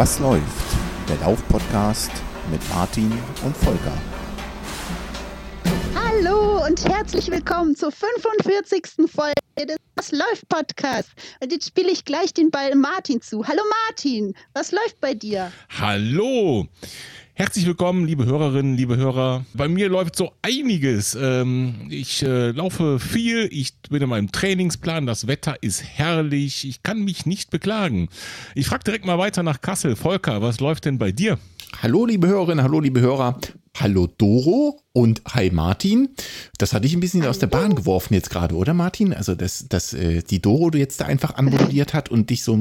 Was läuft? Der Lauf-Podcast mit Martin und Volker. Hallo und herzlich willkommen zur 45. Folge des Was läuft Podcast. Und jetzt spiele ich gleich den Ball Martin zu. Hallo Martin, was läuft bei dir? Hallo. Herzlich willkommen, liebe Hörerinnen, liebe Hörer. Bei mir läuft so einiges. Ähm, ich äh, laufe viel, ich bin in meinem Trainingsplan, das Wetter ist herrlich, ich kann mich nicht beklagen. Ich frage direkt mal weiter nach Kassel. Volker, was läuft denn bei dir? Hallo liebe Hörerinnen, hallo liebe Hörer. Hallo Doro und hi Martin. Das hatte ich ein bisschen aus der Bahn geworfen jetzt gerade, oder Martin? Also, dass, dass äh, die Doro jetzt da einfach anmodelliert hat und dich so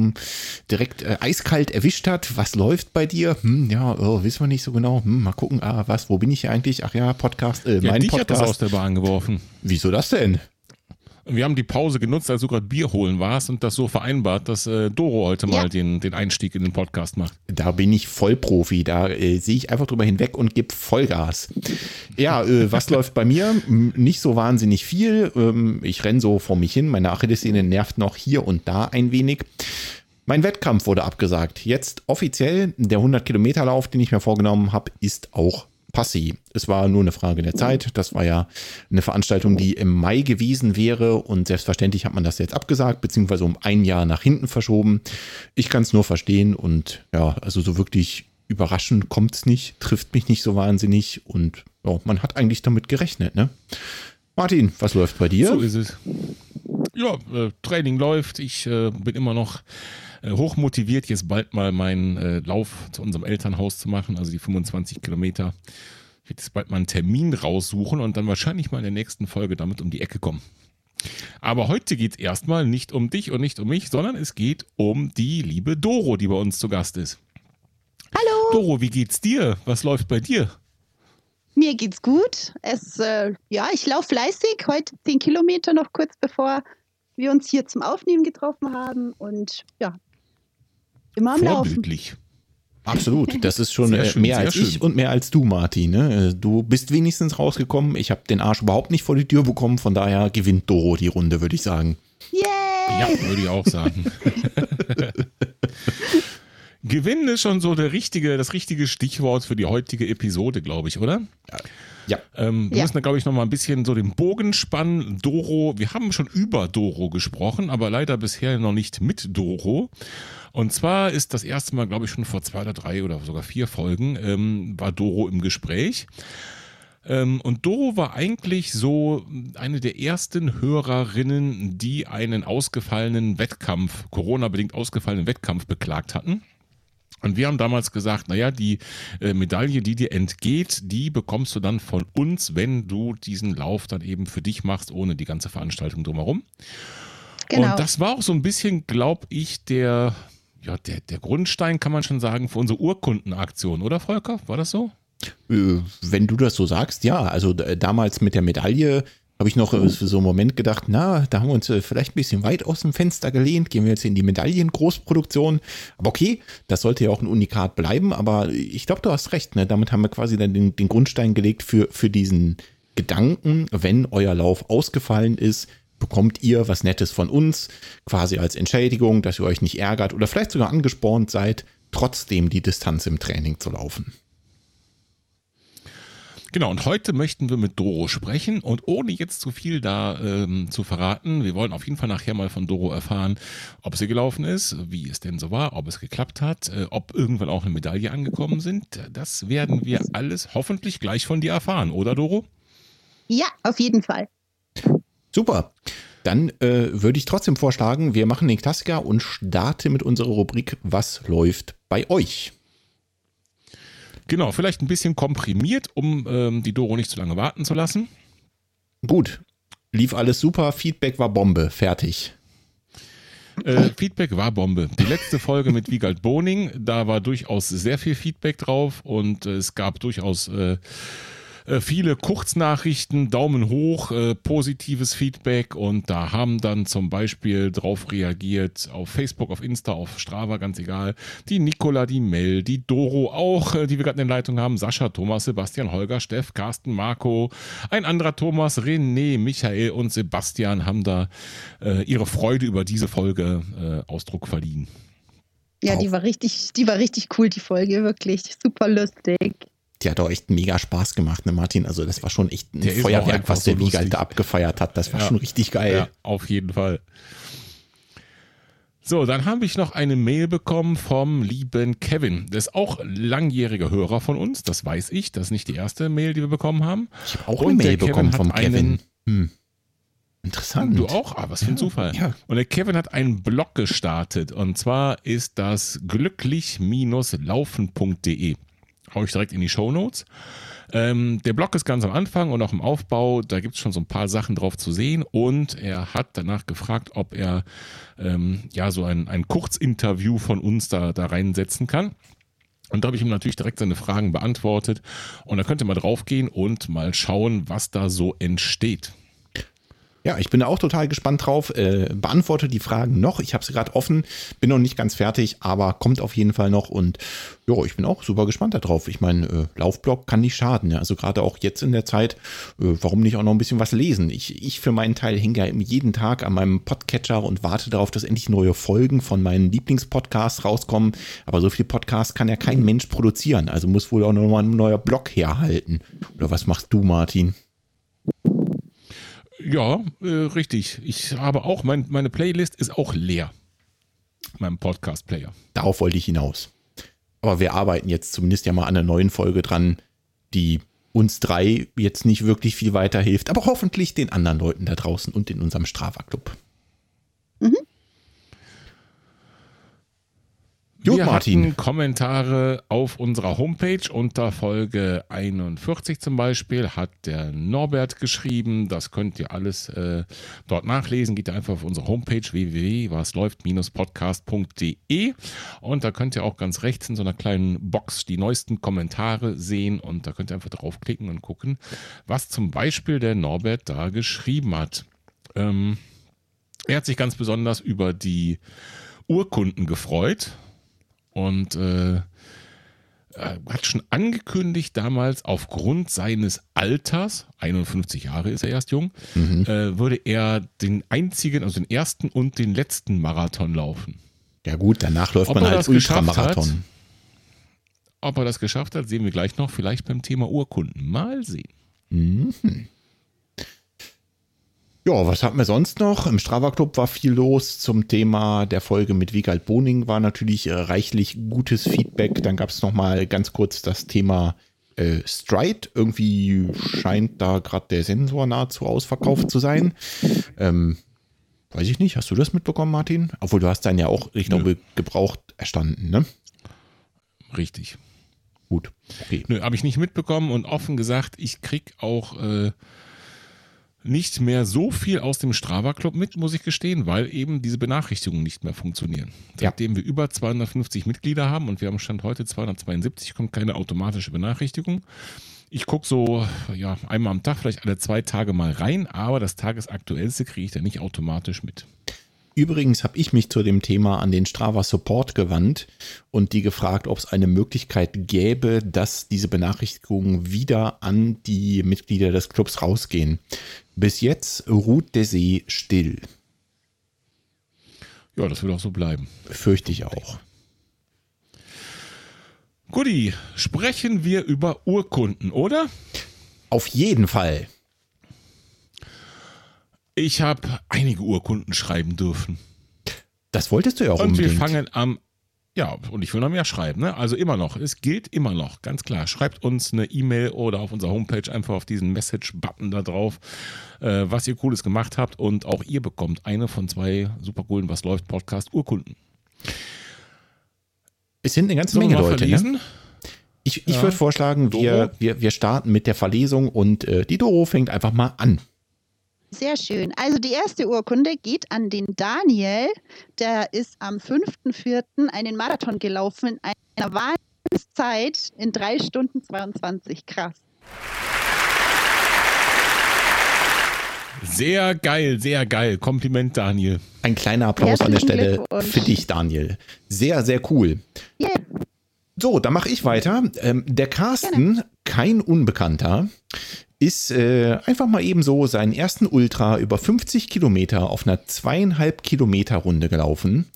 direkt äh, eiskalt erwischt hat. Was läuft bei dir? Hm, ja, oh, wissen wir nicht so genau. Hm, mal gucken, ah, was, wo bin ich hier eigentlich? Ach ja, Podcast, äh, Ja, mein dich Podcast. hat das aus der Bahn geworfen. Wieso das denn? Wir haben die Pause genutzt, als du gerade Bier holen warst und das so vereinbart, dass äh, Doro heute Ja. mal den, den Einstieg in den Podcast macht. Da bin ich Vollprofi. Da äh, sehe ich einfach drüber hinweg und gebe Vollgas. Ja, äh, was läuft bei mir? M, Nicht so wahnsinnig viel. Ähm, ich renne so vor mich hin. Meine Achillessehne nervt noch hier und da ein wenig. Mein Wettkampf wurde abgesagt. Jetzt offiziell der 100 Kilometer Lauf, den ich mir vorgenommen habe, ist auch passé. Es war nur eine Frage der Zeit. Das war ja eine Veranstaltung, die im Mai gewesen wäre und selbstverständlich hat man das jetzt abgesagt, beziehungsweise um ein Jahr nach hinten verschoben. Ich kann es nur verstehen und ja, also so wirklich überraschend kommt es nicht, trifft mich nicht so wahnsinnig und ja, man hat eigentlich damit gerechnet, ne? Martin, was läuft bei dir? So ist es. Ja, äh, Training läuft. Ich äh, bin immer noch äh, hoch motiviert, jetzt bald mal meinen äh, Lauf zu unserem Elternhaus zu machen, also die 25 Kilometer. Ich werde jetzt bald mal einen Termin raussuchen und dann wahrscheinlich mal in der nächsten Folge damit um die Ecke kommen. Aber heute geht es erstmal nicht um dich und nicht um mich, sondern es geht um die liebe Doro, die bei uns zu Gast ist. Hallo, Doro, wie geht's dir? Was läuft bei dir? mir geht's gut. Es, äh, ja, ich laufe fleißig. Heute 10 Kilometer noch kurz bevor wir uns hier zum Aufnehmen getroffen haben. Und ja, immer am Laufen. Vorbildlich. Absolut, das ist schon äh, schön, mehr als schön. ich und mehr als du, Martin. Ne? Äh, Du bist wenigstens rausgekommen. Ich habe den Arsch überhaupt nicht vor die Tür bekommen. Von daher gewinnt Doro die Runde, würde ich sagen. Yay! Ja, würde ich auch sagen. Gewinnen ist schon so der richtige, das richtige Stichwort für die heutige Episode, glaube ich, oder? Ja, Ähm, wir Ja. müssen da, glaube ich, noch mal ein bisschen so den Bogen spannen. Doro, wir haben schon über Doro gesprochen, aber leider bisher noch nicht mit Doro. Und zwar ist das erste Mal, glaube ich, schon vor zwei oder drei oder sogar vier Folgen, ähm, war Doro im Gespräch. Ähm, und Doro war eigentlich so eine der ersten Hörerinnen, die einen ausgefallenen Wettkampf, Corona-bedingt ausgefallenen Wettkampf beklagt hatten. Und wir haben damals gesagt, naja, die äh, Medaille, die dir entgeht, die bekommst du dann von uns, wenn du diesen Lauf dann eben für dich machst, ohne die ganze Veranstaltung drumherum. Genau. Und das war auch so ein bisschen, glaube ich, der, ja, der, der Grundstein, kann man schon sagen, für unsere Urkundenaktion, oder Volker? War das so? Äh, Wenn du das so sagst, ja. Also damals mit der Medaille habe ich noch äh, für so einen Moment gedacht, na, da haben wir uns äh, vielleicht ein bisschen weit aus dem Fenster gelehnt, gehen wir jetzt in die Medaillengroßproduktion. Aber okay, das sollte ja auch ein Unikat bleiben, aber ich glaube, du hast recht, ne? Damit haben wir quasi dann den, den Grundstein gelegt für, für diesen Gedanken, wenn euer Lauf ausgefallen ist, bekommt ihr was Nettes von uns, quasi als Entschädigung, dass ihr euch nicht ärgert oder vielleicht sogar angespornt seid, trotzdem die Distanz im Training zu laufen. Genau, und heute möchten wir mit Doro sprechen und ohne jetzt zu viel da ähm, zu verraten, wir wollen auf jeden Fall nachher mal von Doro erfahren, ob sie gelaufen ist, wie es denn so war, ob es geklappt hat, äh, ob irgendwann auch eine Medaille angekommen sind. Das werden wir alles hoffentlich gleich von dir erfahren, oder Doro? Ja, auf jeden Fall. Super. Dann äh, würde ich trotzdem vorschlagen, wir machen den Klassiker und starten mit unserer Rubrik Was läuft bei euch? Genau, vielleicht ein bisschen komprimiert, um ähm, die Doro nicht zu lange warten zu lassen. Gut. Lief alles super, Feedback war Bombe, fertig. Äh, Feedback war Bombe. Die letzte Folge mit Wiegald Boning, da war durchaus sehr viel Feedback drauf und äh, es gab durchaus äh, äh, viele Kurznachrichten, Daumen hoch, äh, positives Feedback und da haben dann zum Beispiel drauf reagiert auf Facebook, auf Insta, auf Strava, ganz egal. Die Nicola, die Mel, die Doro auch, äh, die wir gerade in der Leitung haben, Sascha, Thomas, Sebastian, Holger, Steff, Carsten, Marco, ein anderer Thomas, René, Michael und Sebastian haben da äh, ihre Freude über diese Folge äh, Ausdruck verliehen. Ja, die war richtig, die war richtig cool, die Folge, wirklich super lustig. Die hat auch echt mega Spaß gemacht, ne, Martin? Also, das war schon echt ein Der Feuerwerk, was der so Wiegald da abgefeiert hat. Das war Ja. schon richtig geil. Ja, auf jeden Fall. So, dann habe ich noch eine Mail bekommen vom lieben Kevin. Der ist auch langjähriger Hörer von uns, das weiß ich. Das ist nicht die erste Mail, die wir bekommen haben. Ich habe auch Und eine Mail Kevin bekommen vom Kevin. einen- Hm. Interessant. Du auch? Ah, was für ein Zufall. ja. Und der Kevin hat einen Blog gestartet. Und zwar ist das glücklich-laufen.de. Hau ich direkt in die Show Notes. Ähm, der Blog ist ganz am Anfang und auch im Aufbau. Da gibt es schon so ein paar Sachen drauf zu sehen. Und er hat danach gefragt, ob er ähm, ja so ein, ein Kurzinterview von uns da, da reinsetzen kann. Und da habe ich ihm natürlich direkt seine Fragen beantwortet. Und da könnt ihr mal draufgehen und mal schauen, was da so entsteht. Ja, ich bin da auch total gespannt drauf. Äh, beantworte die Fragen noch. Ich habe sie gerade offen, bin noch nicht ganz fertig, aber kommt auf jeden Fall noch. Und ja, ich bin auch super gespannt darauf. Ich meine, äh, Laufblog kann nicht schaden. Ja? Also gerade auch jetzt in der Zeit, äh, warum nicht auch noch ein bisschen was lesen? Ich, ich für meinen Teil hänge ja jeden Tag an meinem Podcatcher und warte darauf, dass endlich neue Folgen von meinen Lieblingspodcasts rauskommen. Aber so viele Podcasts kann ja kein Mensch produzieren. Also muss wohl auch noch mal ein neuer Blog herhalten. Oder was machst du, Martin? Ja, äh, richtig. Ich habe auch, mein, meine Playlist ist auch leer. Mein Podcast-Player. Darauf wollte ich hinaus. Aber wir arbeiten jetzt zumindest ja mal an einer neuen Folge dran, die uns drei jetzt nicht wirklich viel weiterhilft, aber hoffentlich den anderen Leuten da draußen und in unserem Strava-Club. Gut, Wir Martin. hatten Kommentare auf unserer Homepage unter Folge 41 zum Beispiel hat der Norbert geschrieben. Das könnt ihr alles äh, dort nachlesen. Geht einfach auf unsere Homepage www.wasläuft-podcast.de und da könnt ihr auch ganz rechts in so einer kleinen Box die neuesten Kommentare sehen und da könnt ihr einfach draufklicken und gucken, was zum Beispiel der Norbert da geschrieben hat. Ähm, er hat sich ganz besonders über die Urkunden gefreut und äh, äh, hat schon angekündigt damals, aufgrund seines Alters, 51 Jahre ist er erst jung, äh, würde er den einzigen, also den ersten und den letzten Marathon laufen. Ja gut, danach läuft Ob man halt Ultramarathon. Ob er das geschafft hat, sehen wir gleich noch, vielleicht beim Thema Urkunden. Mal sehen. Ja, was hatten wir sonst noch? Im Strava Club war viel los zum Thema der Folge mit Wiegald Boning, war natürlich äh, reichlich gutes Feedback. Dann gab es noch mal ganz kurz das Thema äh, Stride. Irgendwie scheint da gerade der Sensor nahezu ausverkauft zu sein. Ähm, weiß ich nicht, hast du das mitbekommen, Martin? Obwohl du hast dann ja auch, ich glaube, gebraucht erstanden, ne? Richtig. Gut, okay. Nö, habe ich nicht mitbekommen und offen gesagt, ich krieg auch äh, nicht mehr so viel aus dem Strava Club mit, muss ich gestehen, weil eben diese Benachrichtigungen nicht mehr funktionieren. Ja. Seitdem wir über 250 Mitglieder haben und wir haben Stand heute 272, kommt keine automatische Benachrichtigung. Ich gucke so ja, einmal am Tag, vielleicht alle zwei Tage mal rein, aber das Tagesaktuellste kriege ich dann nicht automatisch mit. Übrigens habe ich mich zu dem Thema an den Strava Support gewandt und die gefragt, ob es eine Möglichkeit gäbe, dass diese Benachrichtigungen wieder an die Mitglieder des Clubs rausgehen. Bis jetzt ruht der See still. Ja, das wird auch so bleiben. Fürchte ich auch. Guti, sprechen wir über Urkunden, oder? Auf jeden Fall. Ich habe einige Urkunden schreiben dürfen. Das wolltest du ja auch Und wir unbedingt. fangen am. Ja, und ich will noch mehr schreiben, ne? Also immer noch. Es gilt immer noch, ganz klar. Schreibt uns eine E-Mail oder auf unserer Homepage einfach auf diesen Message-Button da drauf, äh, was ihr Cooles gemacht habt. Und auch ihr bekommt eine von zwei super coolen Was läuft Podcast Urkunden. es sind eine ganze Sollen wir Menge Leute. Ne? Ich, ich Ja. würde vorschlagen, wir, wir, wir starten mit der Verlesung und äh, die Doro fängt einfach mal an. Sehr schön. Also die erste Urkunde geht an den Daniel. Der ist am 5.4. einen Marathon gelaufen in einer Wahnsinnszeit in 3 Stunden 22. Krass. Sehr geil, sehr geil. Kompliment, Daniel. Ein kleiner Applaus an der Stelle für dich, Daniel. Sehr, sehr cool. Yeah. So, dann mache ich weiter. Ähm, der Carsten, kein Unbekannter, ist äh, einfach mal eben so seinen ersten Ultra über 50 Kilometer auf einer zweieinhalb Kilometer Runde gelaufen.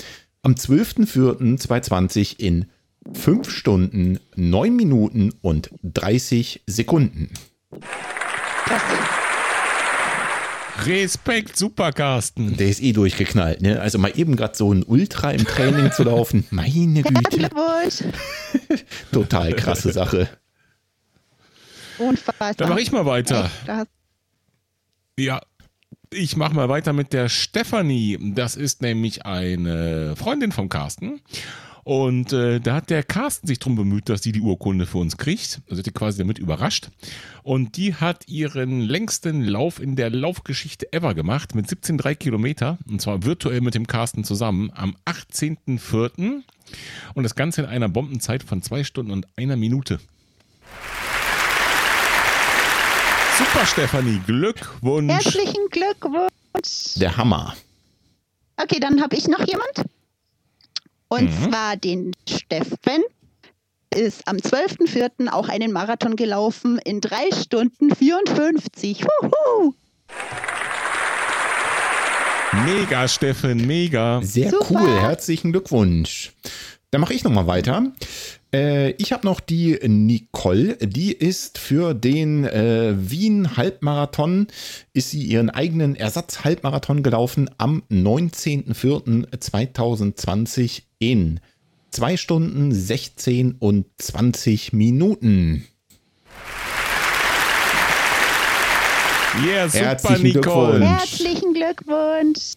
am 12.04.2020 in 5 Stunden, 9 Minuten und 30 Sekunden. Respekt, super, Carsten. Der ist eh durchgeknallt, ne? Also mal eben gerade so ein Ultra im Training zu laufen. Meine Güte. Total krasse Sache. Unfassbar. Dann mache ich mal weiter. Echt, Ja, ich mache mal weiter mit der Stefanie. Das ist nämlich eine Freundin vom Carsten. Und äh, da hat der Carsten sich drum bemüht, dass die die Urkunde für uns kriegt. Also hat die quasi damit überrascht. Und die hat ihren längsten Lauf in der Laufgeschichte ever gemacht mit 17,3 Kilometer. Und zwar virtuell mit dem Carsten zusammen am 18.04. Und das Ganze in einer Bombenzeit von zwei Stunden und einer Minute. Stefanie. Glückwunsch. Herzlichen Glückwunsch. Der Hammer. Okay, dann habe ich noch jemand. Und Mhm. zwar den Steffen. Ist am 12.04. auch einen Marathon gelaufen in 3 Stunden 54. Huhu. Mega, Steffen, mega. Sehr Super. cool. Herzlichen Glückwunsch. Dann mache ich nochmal weiter. Äh, ich habe noch die Nicole. Die ist für den äh, Wien Halbmarathon, ist sie ihren eigenen Ersatz-Halbmarathon gelaufen am 19.04.2020 in 2 Stunden 16 und 20 Minuten. Yeah, super, Herzlichen Nicole. Glückwunsch. Herzlichen Glückwunsch.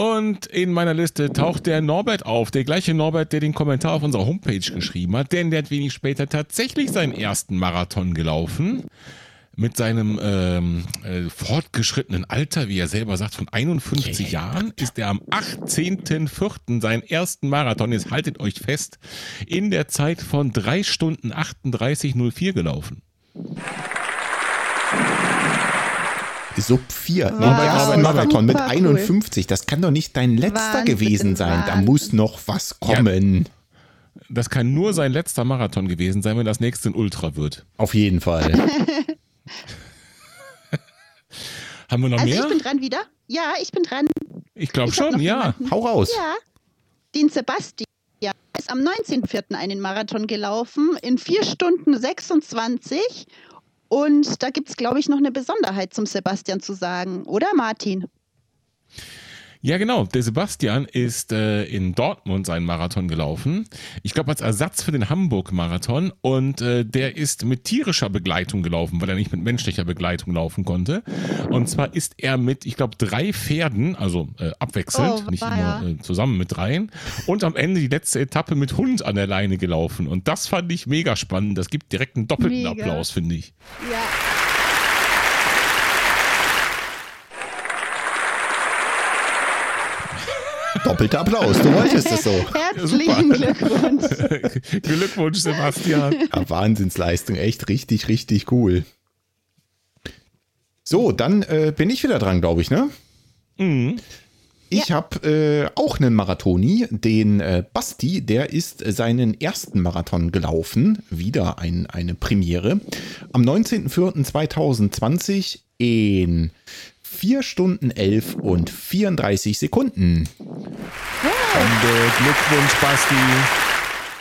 Und in meiner Liste taucht der Norbert auf, der gleiche Norbert, der den Kommentar auf unserer Homepage geschrieben hat, denn der hat wenig später tatsächlich seinen ersten Marathon gelaufen. Mit seinem ähm, äh, fortgeschrittenen Alter, wie er selber sagt, von 51 Jahren, ist er am 18.04. seinen ersten Marathon, jetzt haltet euch fest, in der Zeit von 3 Stunden 38.04 gelaufen. Sub 4. Wow, erste super Marathon mit cool. 51. Das kann doch nicht dein letzter Wahnsinn, gewesen sein. Da Wahnsinn. muss noch was kommen. Das kann nur sein letzter Marathon gewesen sein, wenn das nächste ein Ultra wird. Auf jeden Fall. Haben wir noch Also mehr? ich bin dran wieder. Ja, ich bin dran. Ich glaube schon, ja. jemanden. Hau raus. Ja, den Sebastian ist am 19.04. einen Marathon gelaufen in 4 Stunden 26. Und da gibt es, glaube ich, noch eine Besonderheit zum Sebastian zu sagen, oder Martin? Ja, genau. Der Sebastian ist äh, in Dortmund seinen Marathon gelaufen. Ich glaube, als Ersatz für den Hamburg-Marathon. Und äh, der ist mit tierischer Begleitung gelaufen, weil er nicht mit menschlicher Begleitung laufen konnte. Und zwar ist er mit, ich glaube, drei Pferden, also äh, abwechselnd, Oh, nicht immer äh, zusammen mit dreien. Und am Ende die letzte Etappe mit Hund an der Leine gelaufen. Und das fand ich mega spannend. Das gibt direkt einen doppelten Mega. Applaus, finde ich. Ja. Doppelter Applaus. Du wolltest es so. Herzlichen Glückwunsch. Glückwunsch, Sebastian. Ja, Wahnsinnsleistung. Echt richtig, richtig cool. So, dann äh, bin ich wieder dran, glaube ich, ne? Mhm. Ich habe äh, auch einen Marathoni, den äh, Basti, der ist seinen ersten Marathon gelaufen. Wieder ein, eine Premiere. Am 19.04.2020 in 4 Stunden 11 und 34 Sekunden. Ende. Glückwunsch, Basti.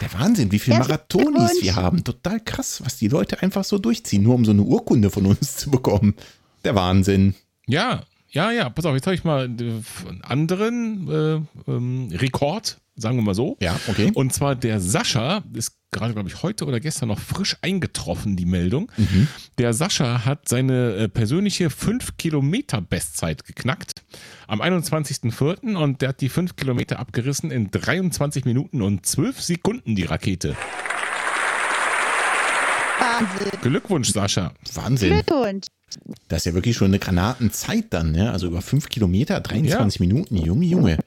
Der Wahnsinn, wie viele Marathonis wir haben. Total krass, was die Leute einfach so durchziehen, nur um so eine Urkunde von uns zu bekommen. Der Wahnsinn. Ja, ja, ja. Pass auf, jetzt habe ich mal äh, einen anderen äh, ähm, Rekord, sagen wir mal so. Ja, okay. Und zwar der Sascha, ist gerade, glaube ich, heute oder gestern noch frisch eingetroffen, die Meldung. Der Sascha hat seine äh, persönliche 5 Kilometer Bestzeit geknackt am 21.04. und der hat die 5 Kilometer abgerissen in 23 Minuten und 12 Sekunden die Rakete. Wahnsinn. Glückwunsch, Sascha. Wahnsinn. Glückwunsch. Das ist ja wirklich schon eine Granatenzeit dann, ne? Also über 5 Kilometer, 23 Minuten. Junge, Junge.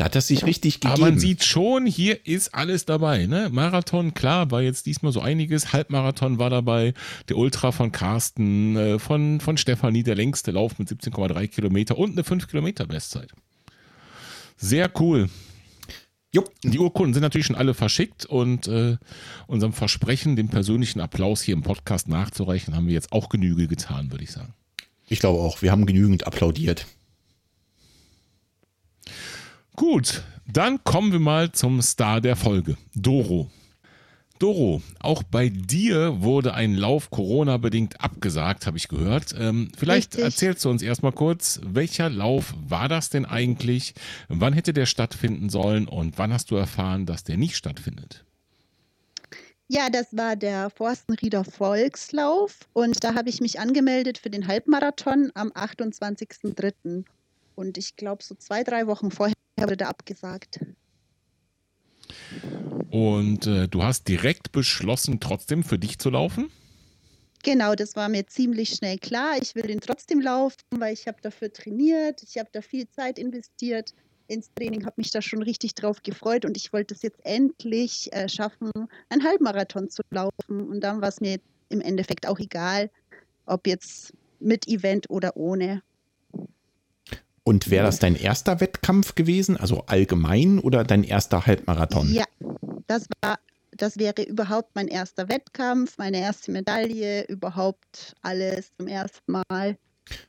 Da hat das sich richtig gegeben. Aber man sieht schon, hier ist alles dabei. Ne? Marathon, klar, war jetzt diesmal so einiges. Halbmarathon war dabei. Der Ultra von Carsten, äh, von, von Stefanie, der längste Lauf mit 17,3 Kilometer und eine 5 Kilometer Bestzeit. Sehr cool. Jupp. Die Urkunden sind natürlich schon alle verschickt und äh, unserem Versprechen, den persönlichen Applaus hier im Podcast nachzureichen, haben wir jetzt auch Genüge getan, würde ich sagen. Ich glaube auch, wir haben genügend applaudiert. Gut, dann kommen wir mal zum Star der Folge, Doro. Doro, auch bei dir wurde ein Lauf Corona-bedingt abgesagt, habe ich gehört. Ähm, vielleicht Richtig. erzählst du uns erstmal kurz, welcher Lauf war das denn eigentlich? Wann hätte der stattfinden sollen und wann hast du erfahren, dass der nicht stattfindet? Ja, das war der Forstenrieder Volkslauf und da habe ich mich angemeldet für den Halbmarathon am 28.03. Und ich glaube, so zwei, drei Wochen vorher wurde der abgesagt. Und äh, du hast direkt beschlossen, trotzdem für dich zu laufen? Genau, das war mir ziemlich schnell klar. Ich will den trotzdem laufen, weil ich habe dafür trainiert, ich habe da viel Zeit investiert ins Training, habe mich da schon richtig drauf gefreut und ich wollte es jetzt endlich äh, schaffen, einen Halbmarathon zu laufen. Und dann war es mir im Endeffekt auch egal, ob jetzt mit Event oder ohne. Und wäre das dein erster Wettkampf gewesen, also allgemein oder dein erster Halbmarathon? Ja, das war, das wäre überhaupt mein erster Wettkampf, meine erste Medaille, überhaupt alles zum ersten Mal.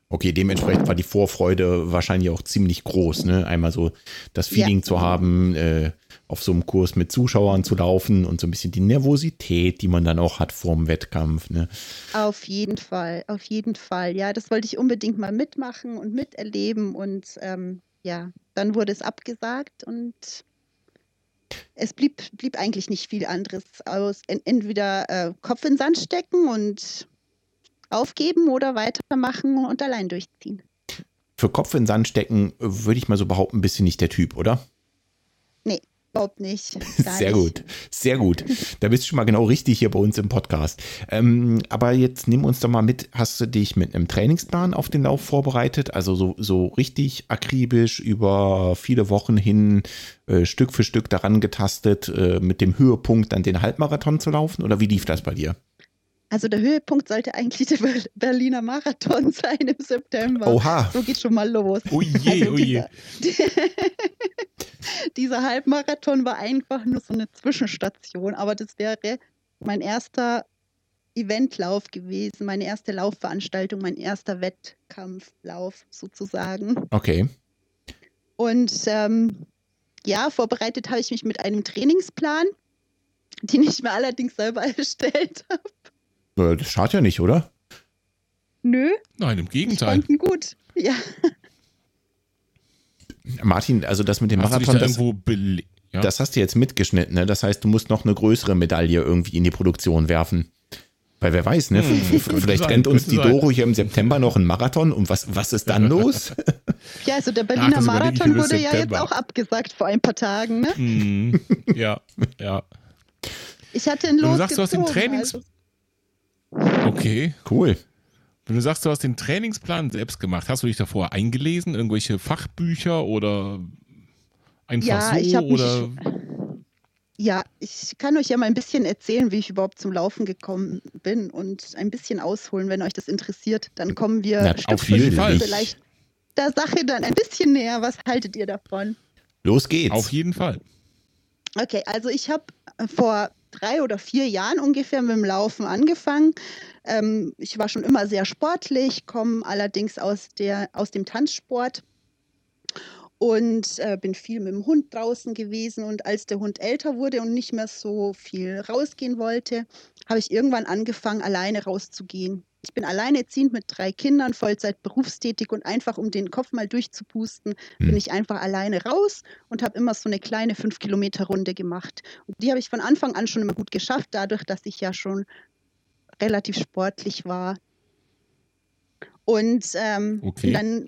Okay, dementsprechend war die Vorfreude wahrscheinlich auch ziemlich groß, ne? Einmal so das Feeling Ja. zu haben, äh, auf so einem Kurs mit Zuschauern zu laufen und so ein bisschen die Nervosität, die man dann auch hat vor dem Wettkampf, ne? Auf jeden Fall, auf jeden Fall. Ja, das wollte ich unbedingt mal mitmachen und miterleben. Und ähm, ja, dann wurde es abgesagt und es blieb, blieb eigentlich nicht viel anderes aus. En entweder äh, Kopf in den Sand stecken und aufgeben oder weitermachen und allein durchziehen. Für Kopf in Sand stecken, würde ich mal so behaupten, bist du nicht der Typ, oder? Überhaupt nicht. Sehr nicht. gut, sehr gut. Da bist du schon mal genau richtig hier bei uns im Podcast. Ähm, aber jetzt nimm uns doch mal mit, hast du dich mit einem Trainingsplan auf den Lauf vorbereitet? Also so, so richtig akribisch über viele Wochen hin äh, Stück für Stück daran getastet, äh, mit dem Höhepunkt dann den Halbmarathon zu laufen? Oder wie lief das bei dir? Also der Höhepunkt sollte eigentlich der Ber- Berliner Marathon sein im September. Oha, So geht schon mal los. Oh je, Also oh je. dieser, dieser Halbmarathon war einfach nur so eine Zwischenstation, aber das wäre mein erster Eventlauf gewesen, meine erste Laufveranstaltung, mein erster Wettkampflauf sozusagen. okay. Und ähm, ja, vorbereitet habe ich mich mit einem Trainingsplan, den ich mir allerdings selber erstellt habe. Äh, Das schadet ja nicht, oder? Nö, Nein, im Gegenteil. fand ihn gut. Ja, Martin, also das mit dem Hast Marathon, da das, ja? das hast du jetzt mitgeschnitten, ne? Das heißt, du musst noch eine größere Medaille irgendwie in die Produktion werfen. Weil wer weiß, ne? Hm, Vielleicht sein, rennt uns die sein. Doro hier im September noch einen Marathon und was, was ist dann los? ja also der Ach, Berliner ich Marathon wurde ja jetzt September. auch abgesagt vor ein paar Tagen. Ne? Hm, ja, ja. Ich hatte ihn Wenn du sagst, du hast den losgezogen, Trainings- also- Okay. Cool. Wenn du sagst, du hast den Trainingsplan selbst gemacht, hast du dich davor eingelesen? Irgendwelche Fachbücher oder einfach Ja, so? ich habe mich. oder Ja, ich kann euch ja mal ein bisschen erzählen, wie ich überhaupt zum Laufen gekommen bin und ein bisschen ausholen, wenn euch das interessiert. Dann kommen wir Na, Stück auf jeden Fall. vielleicht der Sache dann ein bisschen näher. Was haltet ihr davon? Los geht's. auf jeden Fall. Okay, also ich habe vor drei oder vier Jahren ungefähr mit dem Laufen angefangen. Ähm, ich war schon immer sehr sportlich, komme allerdings aus, der, aus dem Tanzsport und äh, bin viel mit dem Hund draußen gewesen. Und als der Hund älter wurde und nicht mehr so viel rausgehen wollte, habe ich irgendwann angefangen, alleine rauszugehen. Ich bin alleinerziehend mit drei Kindern, Vollzeit berufstätig und einfach, um den Kopf mal durchzupusten, Hm. bin ich einfach alleine raus und habe immer so eine kleine 5-Kilometer-Runde gemacht. Und die habe ich von Anfang an schon immer gut geschafft, dadurch, dass ich ja schon relativ sportlich war. Und ähm, Okay. dann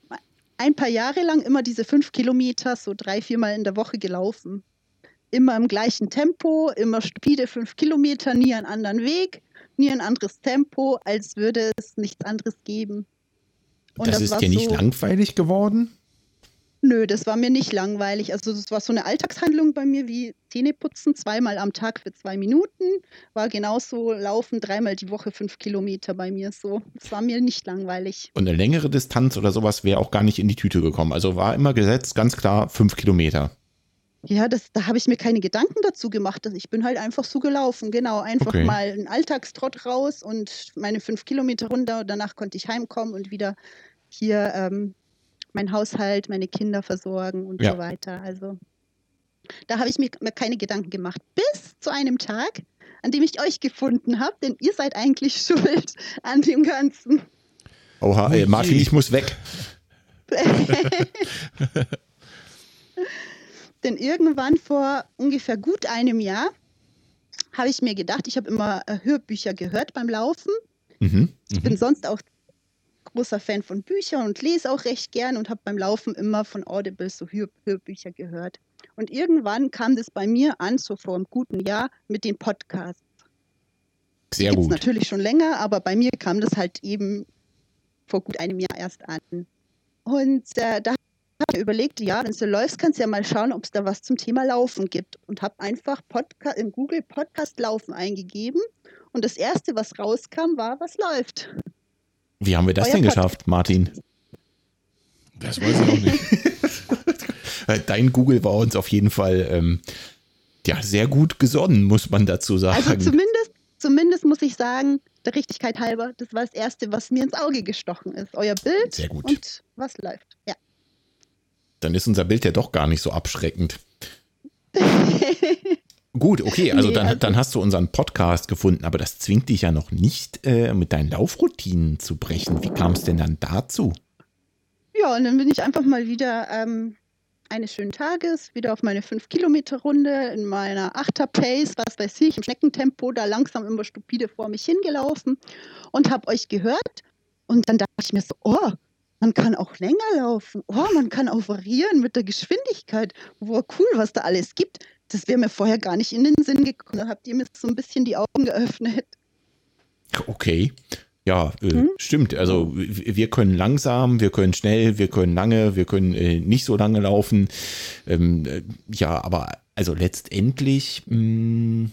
ein paar Jahre lang immer diese fünf Kilometer, so drei, viermal in der Woche gelaufen. Immer im gleichen Tempo, immer stupide fünf Kilometer, nie einen anderen Weg, nie ein anderes Tempo, als würde es nichts anderes geben. Und das, ist war dir nicht so- langweilig geworden? Nö, das war mir nicht langweilig. Also das war so eine Alltagshandlung bei mir wie Zähneputzen, zweimal am Tag für zwei Minuten. War genauso laufen, dreimal die Woche fünf Kilometer bei mir so. Das war mir nicht langweilig. Und eine längere Distanz oder sowas wäre auch gar nicht in die Tüte gekommen. Also war immer gesetzt, ganz klar, fünf Kilometer. Ja, das, da habe ich mir keine Gedanken dazu gemacht. Ich bin halt einfach so gelaufen. Genau, einfach Okay. mal einen Alltagstrott raus und meine fünf Kilometer runter. Danach konnte ich heimkommen und wieder hier ähm, mein Haushalt, meine Kinder versorgen und Ja. so weiter. Also da habe ich mir mir keine Gedanken gemacht. Bis zu einem Tag, an dem ich euch gefunden habe, denn ihr seid eigentlich schuld an dem Ganzen. Oha, je. Martin, ich muss weg. Denn irgendwann vor ungefähr gut einem Jahr habe ich mir gedacht, ich habe immer äh, Hörbücher gehört beim Laufen. Mhm. Ich bin sonst auch großer Fan von Büchern und lese auch recht gern und habe beim Laufen immer von Audible so Hör Hörbücher gehört. Und irgendwann kam das bei mir an, so vor einem guten Jahr, mit den Podcasts. Sehr Gibt's gut. natürlich schon länger, aber bei mir kam das halt eben vor gut einem Jahr erst an. Und äh, da habe ich mir überlegt, ja, wenn du läufst, kannst du ja mal schauen, ob es da was zum Thema Laufen gibt. Und habe einfach Podca in Google Podcast Laufen eingegeben. Und das Erste, was rauskam, war, was läuft. Wie haben wir das Euer denn geschafft, Martin? Das weiß ich auch nicht. Dein Google war uns auf jeden Fall ähm, ja, sehr gut gesonnen, muss man dazu sagen. Also zumindest, zumindest muss ich sagen, der Richtigkeit halber, das war das Erste, was mir ins Auge gestochen ist. Euer Bild Sehr gut. und was läuft. Ja. Dann ist unser Bild ja doch gar nicht so abschreckend. Gut, okay, also, Nee, dann, also- dann hast du unseren Podcast gefunden, aber das zwingt dich ja noch nicht, äh, mit deinen Laufroutinen zu brechen. Wie kam es denn dann dazu? Ja, und dann bin ich einfach mal wieder ähm, eines schönen Tages wieder auf meine 5-Kilometer-Runde in meiner 8er-Pace, was weiß ich, im Schneckentempo, da langsam immer stupide vor mich hingelaufen und habe euch gehört. Und dann dachte ich mir so, oh, man kann auch länger laufen. Oh, man kann auch variieren mit der Geschwindigkeit. Wow, cool, was da alles gibt. Das wäre mir vorher gar nicht in den Sinn gekommen. Da habt ihr mir so ein bisschen die Augen geöffnet. Okay. Ja, äh, Hm? stimmt. Also wir können langsam, wir können schnell, wir können lange, wir können äh, nicht so lange laufen. Ähm, äh, ja, aber also letztendlich, mh,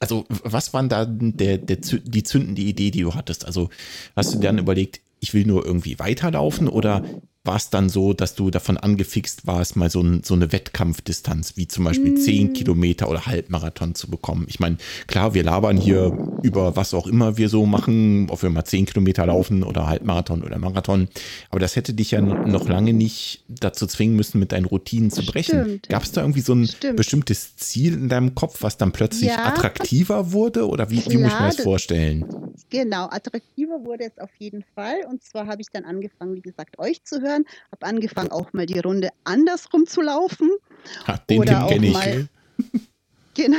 also w- was waren da der, der, die zündende Idee, die du hattest? Also hast du dann überlegt, ich will nur irgendwie weiterlaufen oder war es dann so, dass du davon angefixt warst, mal so, ein, so eine Wettkampfdistanz, wie zum Beispiel 10 Kilometer oder Halbmarathon zu bekommen? Ich meine, klar, wir labern hier über was auch immer wir so machen, ob wir mal 10 Kilometer laufen oder Halbmarathon oder Marathon. Aber das hätte dich ja noch lange nicht dazu zwingen müssen, mit deinen Routinen zu brechen. Gab es da irgendwie so ein Stimmt. bestimmtes Ziel in deinem Kopf, was dann plötzlich Ja. attraktiver wurde? Oder wie, wie muss ich mir Klar, das- vorstellen? Genau, attraktiver wurde es auf jeden Fall. Und zwar habe ich dann angefangen, wie gesagt, euch zu hören, habe angefangen, auch mal die Runde andersrum zu laufen. Ha, den Oder Tim kenne ich. mal- Genau.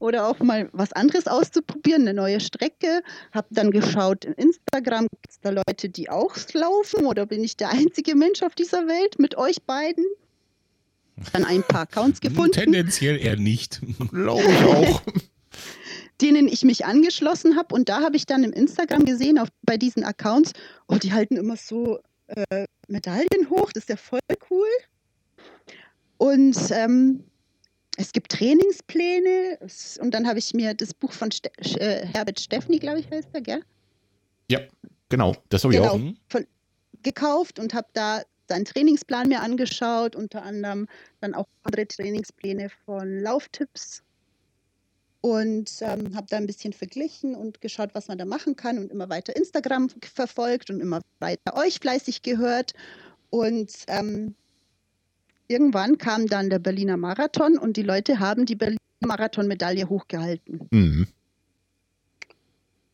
Oder auch mal was anderes auszuprobieren, eine neue Strecke. Habe dann geschaut, in Instagram gibt es da Leute, die auch laufen oder bin ich der einzige Mensch auf dieser Welt mit euch beiden? Dann ein paar Accounts gefunden, Tendenziell eher nicht. Glaube ich auch. denen ich mich angeschlossen habe. Und da habe ich dann im Instagram gesehen, auf, bei diesen Accounts, oh, die halten immer so äh, Medaillen hoch, das ist ja voll cool. Und ähm, es gibt Trainingspläne. Und dann habe ich mir das Buch von Ste äh, Herbert Steffni, glaube ich, heißt er, gell? Ja, genau. Das habe ich Genau. auch. Mhm. gekauft und habe da seinen Trainingsplan mir angeschaut, unter anderem dann auch andere Trainingspläne von Lauftipps und ähm, habe da ein bisschen verglichen und geschaut, was man da machen kann und immer weiter Instagram verfolgt und immer weiter euch fleißig gehört und ähm, irgendwann kam dann der Berliner Marathon und die Leute haben die Berliner Marathon-Medaille hochgehalten. Mhm.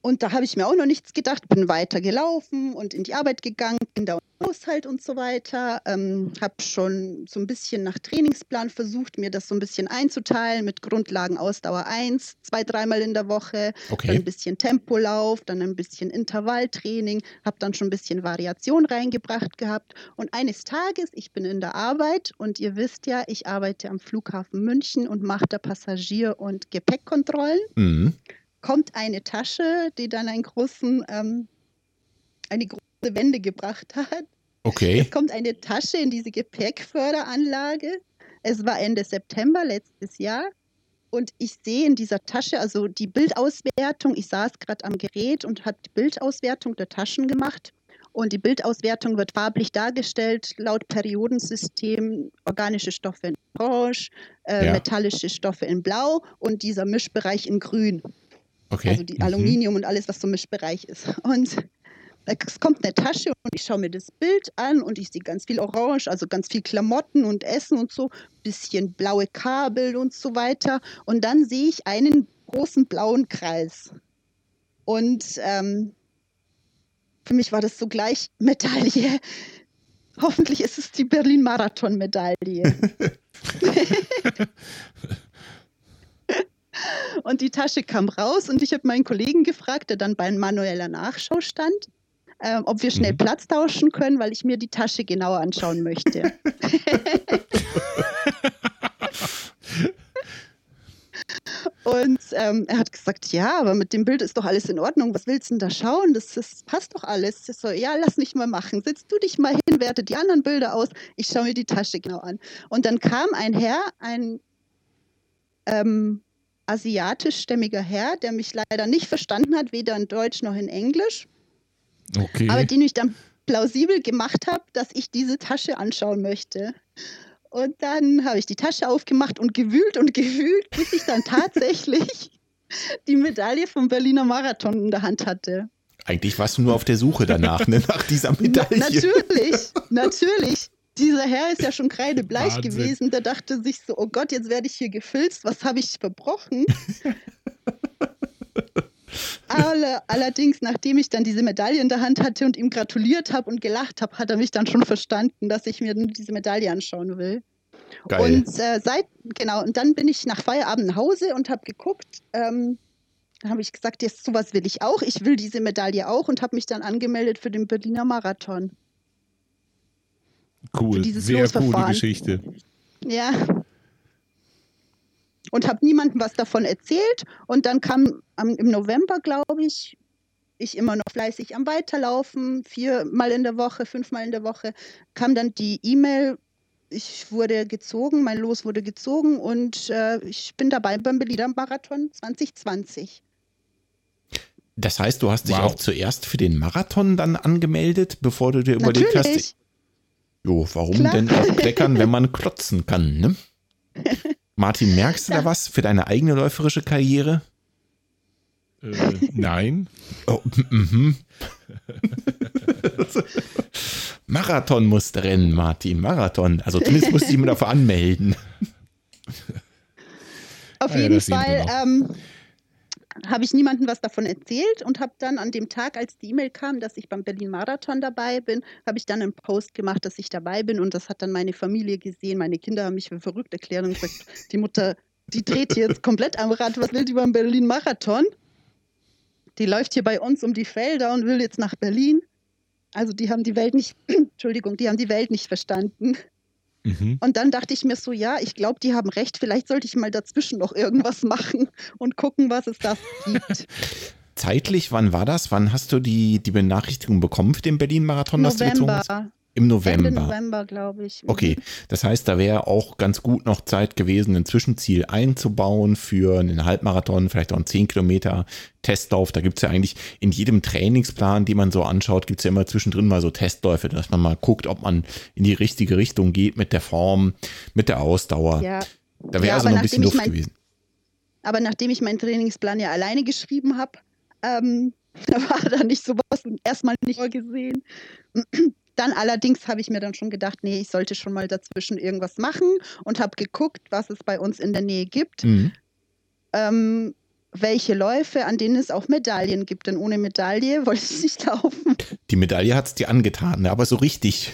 Und da habe ich mir auch noch nichts gedacht, bin weiter gelaufen und in die Arbeit gegangen, Kinder und Haushalt und so weiter. Ähm, habe schon so ein bisschen nach Trainingsplan versucht, mir das so ein bisschen einzuteilen mit Grundlagen Ausdauer 1, zwei, dreimal in der Woche, dann Okay. ein bisschen Tempolauf, dann ein bisschen Intervalltraining, habe dann schon ein bisschen Variation reingebracht gehabt. Und eines Tages, ich bin in der Arbeit und ihr wisst ja, ich arbeite am Flughafen München und mache da Passagier- und Gepäckkontrollen Mhm. Kommt eine Tasche, die dann einen großen, ähm, eine große Wende gebracht hat. Okay. Es kommt eine Tasche in diese Gepäckförderanlage. Es war Ende September letztes Jahr. Und ich sehe in dieser Tasche, also die Bildauswertung, ich saß gerade am Gerät und habe die Bildauswertung der Taschen gemacht. Und die Bildauswertung wird farblich dargestellt, laut Periodensystem, organische Stoffe in Orange, äh, Ja. metallische Stoffe in Blau und dieser Mischbereich in Grün. Okay. Also die Mhm. Aluminium und alles, was so Mischbereich ist. Und es kommt eine Tasche und ich schaue mir das Bild an und ich sehe ganz viel Orange, also ganz viel Klamotten und Essen und so, bisschen blaue Kabel und so weiter. Und dann sehe ich einen großen blauen Kreis. Und ähm, für mich war das sogleich Medaille. Hoffentlich ist es die Berlin-Marathon-Medaille. und die Tasche kam raus und ich habe meinen Kollegen gefragt, der dann bei manueller Nachschau stand, äh, ob wir schnell mhm. Platz tauschen können, weil ich mir die Tasche genauer anschauen möchte. Und ähm, er hat gesagt, ja, aber mit dem Bild ist doch alles in Ordnung. Was willst du denn da schauen? Das, das passt doch alles. Ich so, ja, lass mich mal machen. Setz du dich mal hin, werte die anderen Bilder aus. Ich schaue mir die Tasche genau an. Und dann kam ein Herr, ein ähm, asiatischstämmiger Herr, der mich leider nicht verstanden hat, weder in Deutsch noch in Englisch. Okay. Aber den ich dann plausibel gemacht habe, dass ich diese Tasche anschauen möchte. Und dann habe ich die Tasche aufgemacht und gewühlt und gewühlt, bis ich dann tatsächlich die Medaille vom Berliner Marathon in der Hand hatte. Eigentlich warst du nur auf der Suche danach, ne, nach dieser Medaille. Na, natürlich, natürlich. Dieser Herr ist ja schon kreidebleich Wahnsinn. gewesen. Der dachte sich so: Oh Gott, jetzt werde ich hier gefilzt. Was habe ich verbrochen? Aller, allerdings, nachdem ich dann diese Medaille in der Hand hatte und ihm gratuliert habe und gelacht habe, hat er mich dann schon verstanden, dass ich mir diese Medaille anschauen will. Geil. Und äh, seit, genau, und dann bin ich nach Feierabend nach Hause und habe geguckt, ähm, dann habe ich gesagt, jetzt sowas will ich auch, ich will diese Medaille auch und habe mich dann angemeldet für den Berliner Marathon. Cool, sehr coole Geschichte. Ja, und habe niemandem was davon erzählt. Und dann kam am, im November, glaube ich, ich immer noch fleißig am Weiterlaufen, viermal in der Woche, fünfmal in der Woche, kam dann die E-Mail, ich wurde gezogen, mein Los wurde gezogen und äh, ich bin dabei beim Berliner Marathon 2020. Das heißt, du hast dich wow. auch zuerst für den Marathon dann angemeldet, bevor du dir überlegt Natürlich. hast. Jo, warum Klar. denn auch kleckern, wenn man klotzen kann, ne? Martin, merkst du da was für deine eigene läuferische Karriere? Äh, nein. Oh, mhm. Marathon musste rennen, Martin. Marathon. Also zumindest musste ich mich dafür anmelden. Auf ah, jeden ja, Fall. Ähm, habe ich niemandem was davon erzählt und habe dann an dem Tag, als die E-Mail kam, dass ich beim Berlin Marathon dabei bin, habe ich dann einen Post gemacht, dass ich dabei bin und das hat dann meine Familie gesehen. Meine Kinder haben mich für verrückt erklärt und gesagt, die Mutter, die dreht jetzt komplett am Rad. Was will die beim Berlin Marathon? Die läuft hier bei uns um die Felder und will jetzt nach Berlin. Also die haben die Welt nicht, Entschuldigung, die haben die Welt nicht verstanden. Mhm. Und dann dachte ich mir so, ja, ich glaube, die haben recht, vielleicht sollte ich mal dazwischen noch irgendwas machen und gucken, was es da gibt. Zeitlich, wann war das? Wann hast du die, die Benachrichtigung bekommen für den Berlin-Marathon? November. Im November. Ende November, glaube ich. Okay, das heißt, da wäre auch ganz gut noch Zeit gewesen, ein Zwischenziel einzubauen für einen Halbmarathon, vielleicht auch einen 10 Kilometer Testlauf. Da gibt es ja eigentlich in jedem Trainingsplan, den man so anschaut, gibt es ja immer zwischendrin mal so Testläufe, dass man mal guckt, ob man in die richtige Richtung geht mit der Form, mit der Ausdauer. Ja. Da wäre ja, also noch ein bisschen Luft mein, gewesen. Aber nachdem ich meinen Trainingsplan ja alleine geschrieben habe, ähm, da war da nicht sowas erstmal nicht vorgesehen. Dann allerdings habe ich mir dann schon gedacht, nee, ich sollte schon mal dazwischen irgendwas machen und habe geguckt, was es bei uns in der Nähe gibt. Mhm. Ähm, welche Läufe, an denen es auch Medaillen gibt. Denn ohne Medaille wollte ich nicht laufen. Die Medaille hat es dir angetan, ne? aber so richtig.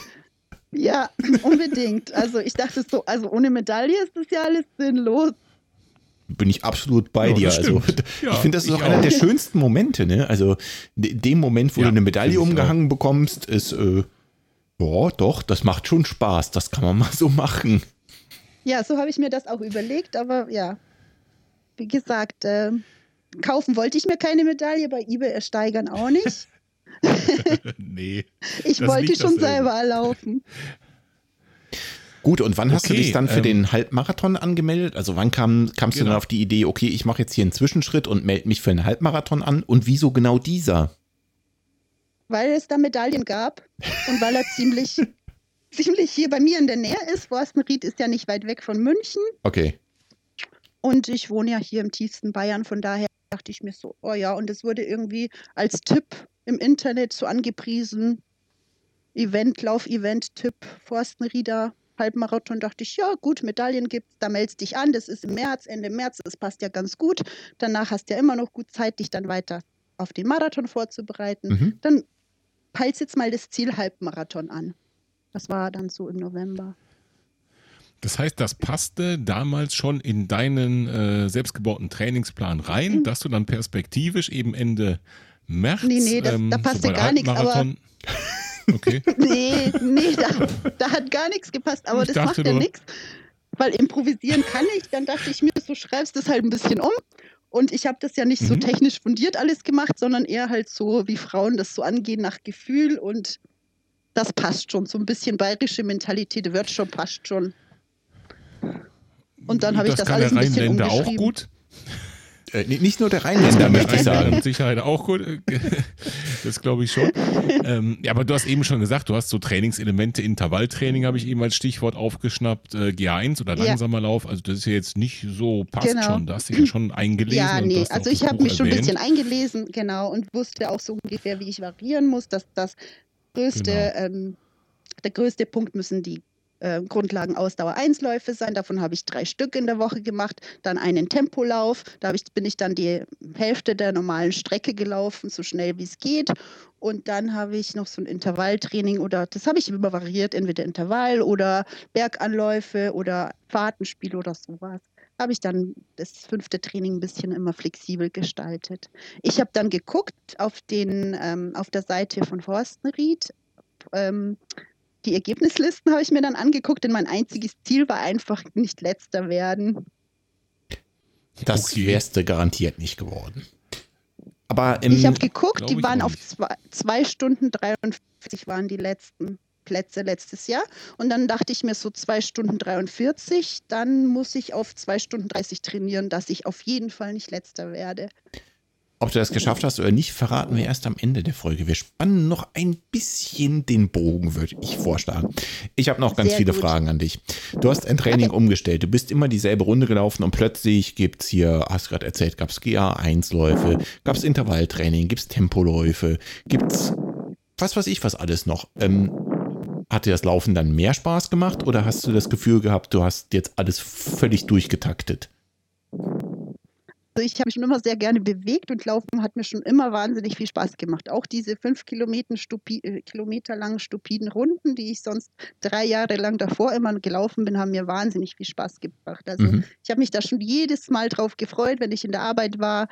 Ja, unbedingt. Also ich dachte so, also ohne Medaille ist das ja alles sinnlos. Bin ich absolut bei ja, dir. Also ja, ich finde, das ist auch, auch einer der schönsten Momente. Ne? Also dem Moment, wo ja, du eine Medaille umgehangen auch. bekommst, ist äh, ja, doch, das macht schon Spaß. Das kann man mal so machen. Ja, so habe ich mir das auch überlegt, aber ja, wie gesagt, äh, kaufen wollte ich mir keine Medaille, bei eBay ersteigern auch nicht. nee. Ich wollte schon selber laufen. Gut, und wann okay, hast du dich dann für ähm, den Halbmarathon angemeldet? Also wann kam, kamst genau. du dann auf die Idee, okay, ich mache jetzt hier einen Zwischenschritt und melde mich für einen Halbmarathon an? Und wieso genau dieser? Weil es da Medaillen gab und weil er ziemlich, ziemlich hier bei mir in der Nähe ist. Forstenried ist ja nicht weit weg von München. Okay. Und ich wohne ja hier im tiefsten Bayern, von daher dachte ich mir so, oh ja, und es wurde irgendwie als Tipp im Internet so angepriesen. Event, Lauf-Event-Tipp, Forstenrieder, Halbmarathon, dachte ich, ja gut, Medaillen gibt's, da meldest dich an, das ist im März, Ende März, das passt ja ganz gut. Danach hast du ja immer noch gut Zeit, dich dann weiter auf den Marathon vorzubereiten. Mhm. Dann peilst jetzt mal das Ziel Halbmarathon an. Das war dann so im November. Das heißt, das passte damals schon in deinen äh, selbstgebauten Trainingsplan rein, Mhm. dass du dann perspektivisch eben Ende März. Nee, nee, das- da passte gar nichts, aber- Halbmarathon- Okay. Nee, nee, da, da hat gar nichts gepasst, aber Ich das macht ja nichts, weil improvisieren kann ich. Dann dachte ich mir, so schreibst das halt ein bisschen um. Und ich habe das ja nicht so Mhm. technisch fundiert alles gemacht, sondern eher halt so, wie Frauen das so angehen, nach Gefühl. Und das passt schon. So ein bisschen bayerische Mentalität wird schon, passt schon. Und dann habe ich das alles ein bisschen Rheinländer auch umgeschrieben. gut. Äh, nicht nur der Rheinländer, möchte ich sagen. Mit Sicherheit auch gut. Das glaube ich schon. ähm, ja, aber du hast eben schon gesagt, du hast so Trainingselemente, Intervalltraining habe ich eben als Stichwort aufgeschnappt, äh, G1 oder Ja. langsamer Lauf. Also das ist ja jetzt nicht so, passt Genau. schon. Da hast du ja schon eingelesen. Ja, nee, also ich habe mich schon ein bisschen eingelesen, genau, und wusste auch so ungefähr, wie ich variieren muss. Dass das größte, Genau. ähm, der größte Punkt müssen die äh, Grundlagen Ausdauer 1 Läufe sein. Davon habe ich drei Stück in der Woche gemacht. Dann einen Tempolauf. Da ich, bin ich dann die Hälfte der normalen Strecke gelaufen, so schnell wie es geht. Und dann habe ich noch so ein Intervalltraining oder das habe ich immer variiert, entweder Intervall oder Berganläufe oder Fahrtenspiel oder sowas habe ich dann das fünfte Training ein bisschen immer flexibel gestaltet. Ich habe dann geguckt auf, den, ähm, auf der Seite von Forstenried. Ähm, die Ergebnislisten habe ich mir dann angeguckt, denn mein einziges Ziel war einfach nicht letzter werden. Das Okay. wärst du garantiert nicht geworden. Aber im, ich habe geguckt, die waren auf zwei, zwei Stunden 53 waren die letzten Plätze letztes Jahr. Und dann dachte ich mir so zwei Stunden 43, dann muss ich auf zwei Stunden 30 trainieren, dass ich auf jeden Fall nicht letzter werde. Ob du das geschafft hast oder nicht, verraten wir erst am Ende der Folge. Wir spannen noch ein bisschen den Bogen, würde ich vorschlagen. Ich habe noch ganz Sehr viele gut. Fragen an dich. Du hast ein Training umgestellt. Du bist immer dieselbe Runde gelaufen und plötzlich gibt es hier, hast gerade erzählt, gab es GA1-Läufe, gab es Intervalltraining, gibt es Tempoläufe, gibt es was weiß ich was alles noch. Ähm, hat dir das Laufen dann mehr Spaß gemacht oder hast du das Gefühl gehabt, du hast jetzt alles völlig durchgetaktet? Also ich habe mich schon immer sehr gerne bewegt und Laufen hat mir schon immer wahnsinnig viel Spaß gemacht. Auch diese fünf Kilometer, stupi äh, Kilometer langen stupiden Runden, die ich sonst drei Jahre lang davor immer gelaufen bin, haben mir wahnsinnig viel Spaß gebracht. Also Mhm. ich habe mich da schon jedes Mal drauf gefreut, wenn ich in der Arbeit war.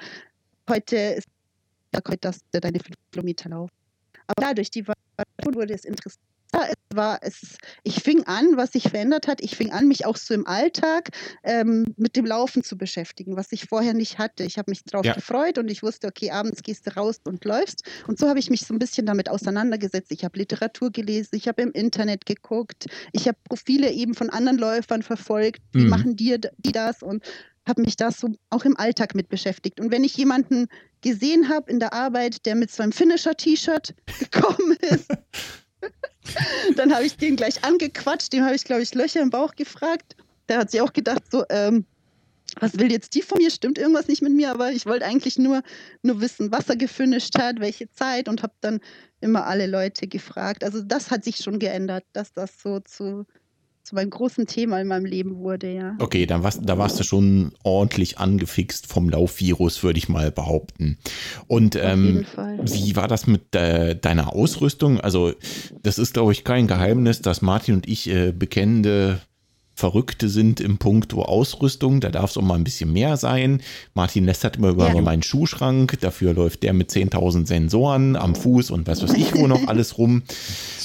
Heute ist ja, heute das deine fünf Kilometer laufen. Aber dadurch die Variation wurde es interessant. Es war es, ich fing an, was sich verändert hat. Ich fing an, mich auch so im Alltag ähm, mit dem Laufen zu beschäftigen, was ich vorher nicht hatte. Ich habe mich darauf Ja. gefreut und ich wusste, okay, abends gehst du raus und läufst. Und so habe ich mich so ein bisschen damit auseinandergesetzt. Ich habe Literatur gelesen, ich habe im Internet geguckt, ich habe Profile eben von anderen Läufern verfolgt. Wie Mhm. machen die, die das? Und habe mich da so auch im Alltag mit beschäftigt. Und wenn ich jemanden gesehen habe in der Arbeit, der mit so einem Finisher-T-Shirt gekommen ist, dann habe ich den gleich angequatscht. Dem habe ich, glaube ich, Löcher im Bauch gefragt. Der hat sich auch gedacht, so, ähm, was will jetzt die von mir? Stimmt irgendwas nicht mit mir? Aber ich wollte eigentlich nur, nur wissen, was er gefinisht hat, welche Zeit und habe dann immer alle Leute gefragt. Also das hat sich schon geändert, dass das so zu, zu meinem großen Thema in meinem Leben wurde, ja. Okay, dann warst, da warst du schon ordentlich angefixt vom Laufvirus, würde ich mal behaupten. Und Auf ähm, jeden Fall. wie war das mit äh, deiner Ausrüstung? Also, das ist, glaube ich, kein Geheimnis, dass Martin und ich äh, bekennende Verrückte sind im Punkto Ausrüstung. Da darf es auch mal ein bisschen mehr sein. Martin lästert immer über Ja. meinen Schuhschrank. Dafür läuft der mit 10.000 Sensoren am Fuß und was weiß ich wo noch alles rum.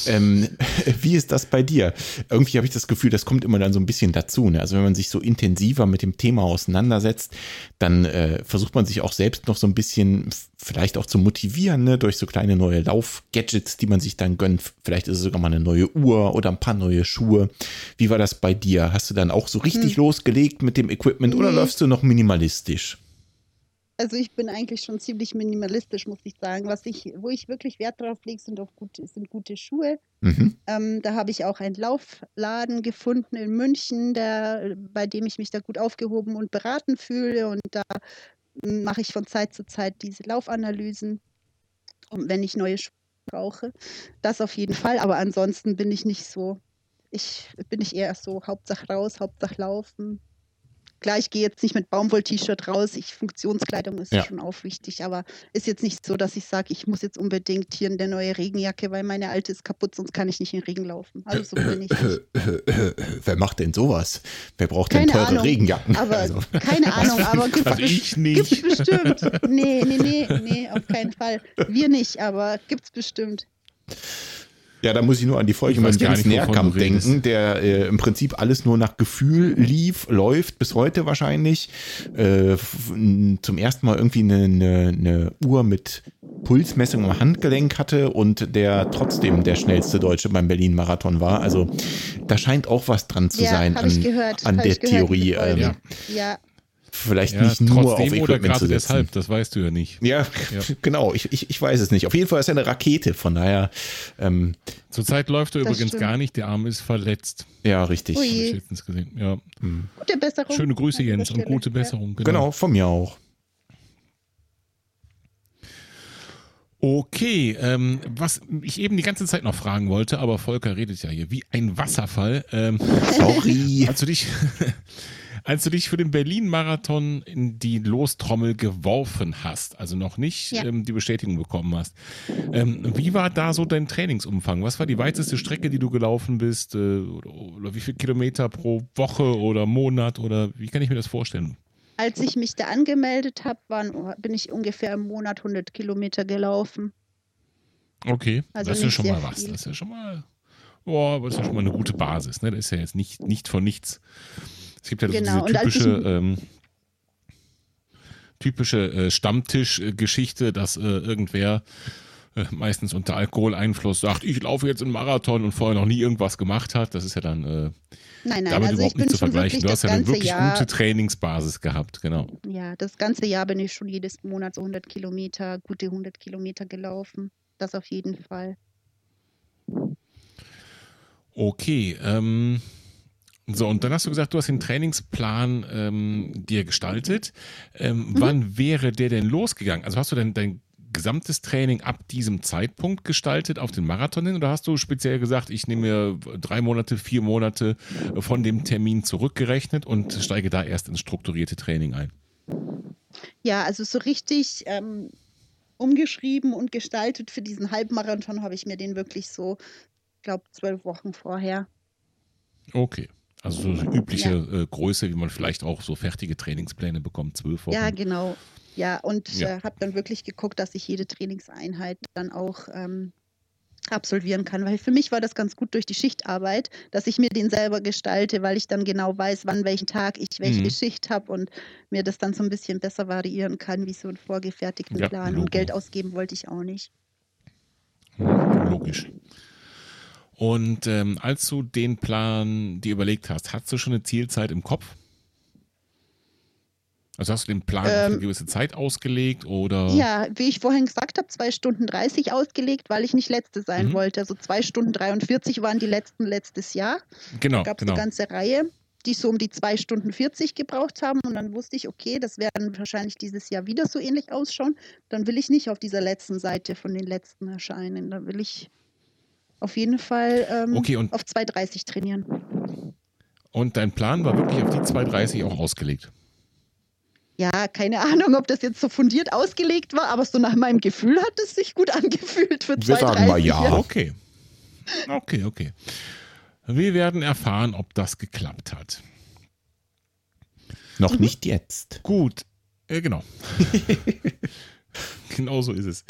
Ähm, wie ist das bei dir? Irgendwie habe ich das Gefühl, das kommt immer dann so ein bisschen dazu. Ne? Also wenn man sich so intensiver mit dem Thema auseinandersetzt, dann äh, versucht man sich auch selbst noch so ein bisschen vielleicht auch zu motivieren, ne? durch so kleine neue Lauf-Gadgets, die man sich dann gönnt. Vielleicht ist es sogar mal eine neue Uhr oder ein paar neue Schuhe. Wie war das bei dir? Hast du dann auch so richtig losgelegt mit dem Equipment oder Nee. läufst du noch minimalistisch? Also ich bin eigentlich schon ziemlich minimalistisch, muss ich sagen. Was ich, wo ich wirklich Wert drauf lege, sind auf gute, sind gute Schuhe. Mhm. Ähm, da habe ich auch einen Laufladen gefunden in München, der, bei dem ich mich da gut aufgehoben und beraten fühle. Und da mm, mache ich von Zeit zu Zeit diese Laufanalysen. wenn ich neue Schuhe brauche. Das auf jeden Fall, aber ansonsten bin ich nicht so. Ich bin ich eher so Hauptsache raus, Hauptsache laufen. Klar, ich gehe jetzt nicht mit Baumwoll-T-Shirt raus. Ich, Funktionskleidung ist Ja. schon auch wichtig, aber ist jetzt nicht so, dass ich sage, ich muss jetzt unbedingt hier in der neue Regenjacke, weil meine alte ist kaputt, sonst kann ich nicht in den Regen laufen. Also so bin ich. nicht. Wer macht denn sowas? Wer braucht denn Keine teure Ahnung, Regenjacken? Aber Also, keine Ahnung, aber gibt's, Also ich best- bestimmt. Nee, nee, nee, nee, auf keinen Fall. Wir nicht, aber gibt's bestimmt. Ja, da muss ich nur an die Folge mit Jens Nährkamp denken, der äh, im Prinzip alles nur nach Gefühl lief, läuft, bis heute wahrscheinlich. Äh, zum ersten Mal irgendwie eine, eine, eine Uhr mit Pulsmessung am Handgelenk hatte und der trotzdem der schnellste Deutsche beim Berlin-Marathon war. Also da scheint auch was dran zu ja, sein an, ich gehört. an der ich gehört, Theorie. Ähm, ja, Vielleicht Ja, nicht nur auf trotzdem oder Equipment zu gerade setzen. deshalb, das weißt du ja nicht. Ja, Ja. genau. Ich, ich, ich weiß es nicht. Auf jeden Fall ist er eine Rakete. Von daher, ähm, Zurzeit läuft er Das übrigens stimmt. gar nicht, der Arm ist verletzt. ja, richtig. Ui. Ja. gute Besserung. Schöne Grüße, an Jens, und gute. Besserung. Genau, von mir auch. Okay, ähm, was ich eben die ganze Zeit noch fragen wollte, aber Volker redet ja hier wie ein Wasserfall. Ähm, Sorry. als du dich, als du dich für den Berlin-Marathon in die Lostrommel geworfen hast, also noch nicht Ja. ähm, die Bestätigung bekommen hast, ähm, wie war da so dein Trainingsumfang? Was war die weiteste Strecke, die du gelaufen bist? Äh, oder, oder wie viele Kilometer pro Woche oder Monat? Oder wie kann ich mir das vorstellen? Als ich mich da angemeldet habe, bin ich ungefähr im Monat 100 Kilometer gelaufen. Okay, Also das ist ja schon mal was. viel. Das ist ja schon mal, boah, aber das ist ja schon mal eine gute Basis. Ne? Das ist ja jetzt nicht, nicht von nichts. Es gibt ja Genau, diese typische, ähm, typische äh, Stammtischgeschichte, dass äh, irgendwer äh, meistens unter Alkoholeinfluss sagt, ich laufe jetzt einen Marathon und vorher noch nie irgendwas gemacht hat. Das ist ja dann äh, Nein, nein, damit also überhaupt nicht zu vergleichen. Du hast ja eine wirklich Jahr, gute Trainingsbasis gehabt, genau. ja, das ganze Jahr bin ich schon jedes Monat so 100 Kilometer, gute 100 Kilometer gelaufen. Das auf jeden Fall. Okay, ähm, so, und dann hast du gesagt, du hast den Trainingsplan ähm, dir gestaltet. Ähm, Mhm. Wann wäre der denn losgegangen? Also hast du denn dein gesamtes Training ab diesem Zeitpunkt gestaltet auf den Marathon hin oder hast du speziell gesagt, ich nehme mir drei Monate, vier Monate von dem Termin zurückgerechnet und steige da erst ins strukturierte Training ein? Ja, also so richtig ähm, umgeschrieben und gestaltet für diesen Halbmarathon habe ich mir den wirklich so, glaube zwölf Wochen vorher. Okay. Also so eine übliche äh, Größe, wie man vielleicht auch so fertige Trainingspläne bekommt, zwölf Wochen. Ja, genau. Ja, und Ja. äh, habe dann wirklich geguckt, dass ich jede Trainingseinheit dann auch ähm, absolvieren kann. Weil für mich war das ganz gut durch die Schichtarbeit, dass ich mir den selber gestalte, weil ich dann genau weiß, wann welchen Tag ich welche Mhm. Schicht habe und mir das dann so ein bisschen besser variieren kann, wie so einen vorgefertigten Ja, Plan. Logo. Und Geld ausgeben wollte ich auch nicht. Logisch. Und ähm, als du den Plan dir überlegt hast, hast du schon eine Zielzeit im Kopf? Also hast du den Plan auf eine Ähm, gewisse Zeit ausgelegt oder? Ja, wie ich vorhin gesagt habe, zwei Stunden 30 ausgelegt, weil ich nicht Letzte sein Mhm. wollte. Also zwei Stunden 43 waren die letzten letztes Jahr. genau, gab es genau. eine ganze Reihe, die so um die zwei Stunden 40 gebraucht haben. Und dann wusste ich, okay, das werden wahrscheinlich dieses Jahr wieder so ähnlich ausschauen. Dann will ich nicht auf dieser letzten Seite von den letzten erscheinen. Dann will ich auf jeden Fall ähm, Okay, und- auf 2,30 trainieren. Und dein Plan war wirklich auf die 230 auch ausgelegt. Ja, keine Ahnung, ob das jetzt so fundiert ausgelegt war, aber so nach meinem Gefühl hat es sich gut angefühlt für Wir sagen mal 2,30. ja. Okay. Okay, okay. Wir werden erfahren, ob das geklappt hat. Noch nicht jetzt. Gut, äh, genau. genau so ist es.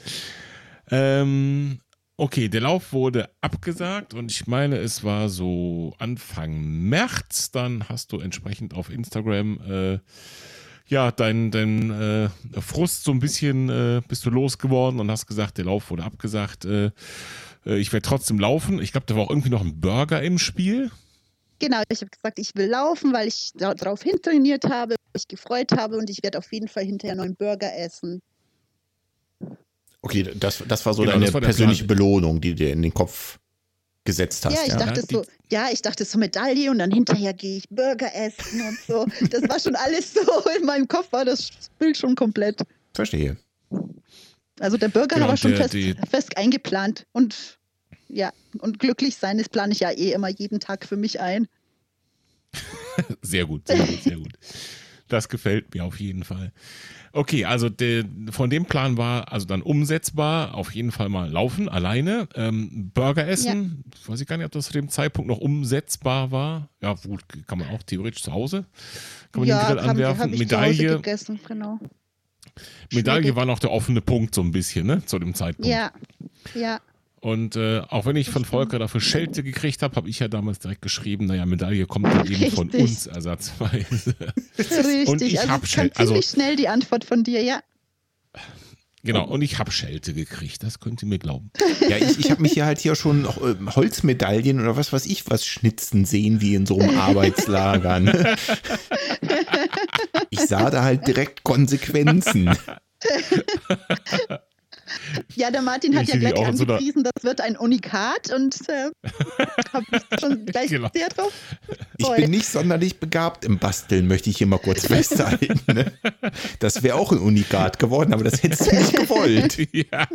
Ähm, okay, der Lauf wurde abgesagt und ich meine, es war so Anfang März. Dann hast du entsprechend auf Instagram äh, ja dein, dein äh, Frust so ein bisschen äh, bist du losgeworden und hast gesagt, der Lauf wurde abgesagt. Äh, äh, ich werde trotzdem laufen. Ich glaube, da war auch irgendwie noch ein Burger im Spiel. Genau, ich habe gesagt, ich will laufen, weil ich darauf hintrainiert habe, mich gefreut habe und ich werde auf jeden Fall hinterher noch einen Burger essen. Okay, das, das war so Genau, deine das war persönliche Plan. Belohnung, die du dir in den Kopf gesetzt hast. ja, ich ja? dachte Ja, die- so, ja, ich dachte so Medaille und dann hinterher gehe ich Burger essen und so. Das war schon alles so in meinem Kopf, war das Bild schon komplett. Verstehe. Also der Burger Genau, war schon der- fest, die- fest eingeplant und ja, und glücklich sein, das plane ich ja eh immer jeden Tag für mich ein. Sehr gut, sehr gut, sehr gut. Das gefällt mir auf jeden Fall. Okay, also de, von dem Plan war also dann umsetzbar, auf jeden Fall mal laufen, alleine. Ähm, Burger essen, weiß ich gar nicht, ob das zu dem Zeitpunkt noch umsetzbar war. Ja, gut, kann man auch theoretisch zu Hause. Kann man ja, den Grill anwerfen. Hause Medaille, gegessen, genau. Medaille Schwierig. war noch der offene Punkt so ein bisschen, ne, zu dem Zeitpunkt. Ja, ja, Und äh, auch wenn ich von Volker dafür Schelte gekriegt habe, habe ich ja damals direkt geschrieben, naja, Medaille kommt dann eben von Richtig. uns ersatzweise. richtig. Und ich also hab es schon- kam ziemlich also- schnell die Antwort von dir, ja. Genau, und ich habe Schelte gekriegt, das könnt ihr mir glauben. Ja, ich, ich habe mich hier halt hier schon äh, Holzmedaillen oder was weiß ich was schnitzen sehen, wie in so einem Arbeitslager. Ne? Ich sah da halt direkt Konsequenzen. Ja, der Martin hat Ich ja gleich auch in so angepriesen, das wird ein Unikat und äh, habe mich schon gleich Genau. sehr drauf Ich bin nicht sonderlich begabt im Basteln, möchte ich hier mal kurz festhalten. Ne? Das wäre auch ein Unikat geworden, aber das hättest du nicht gewollt. ja.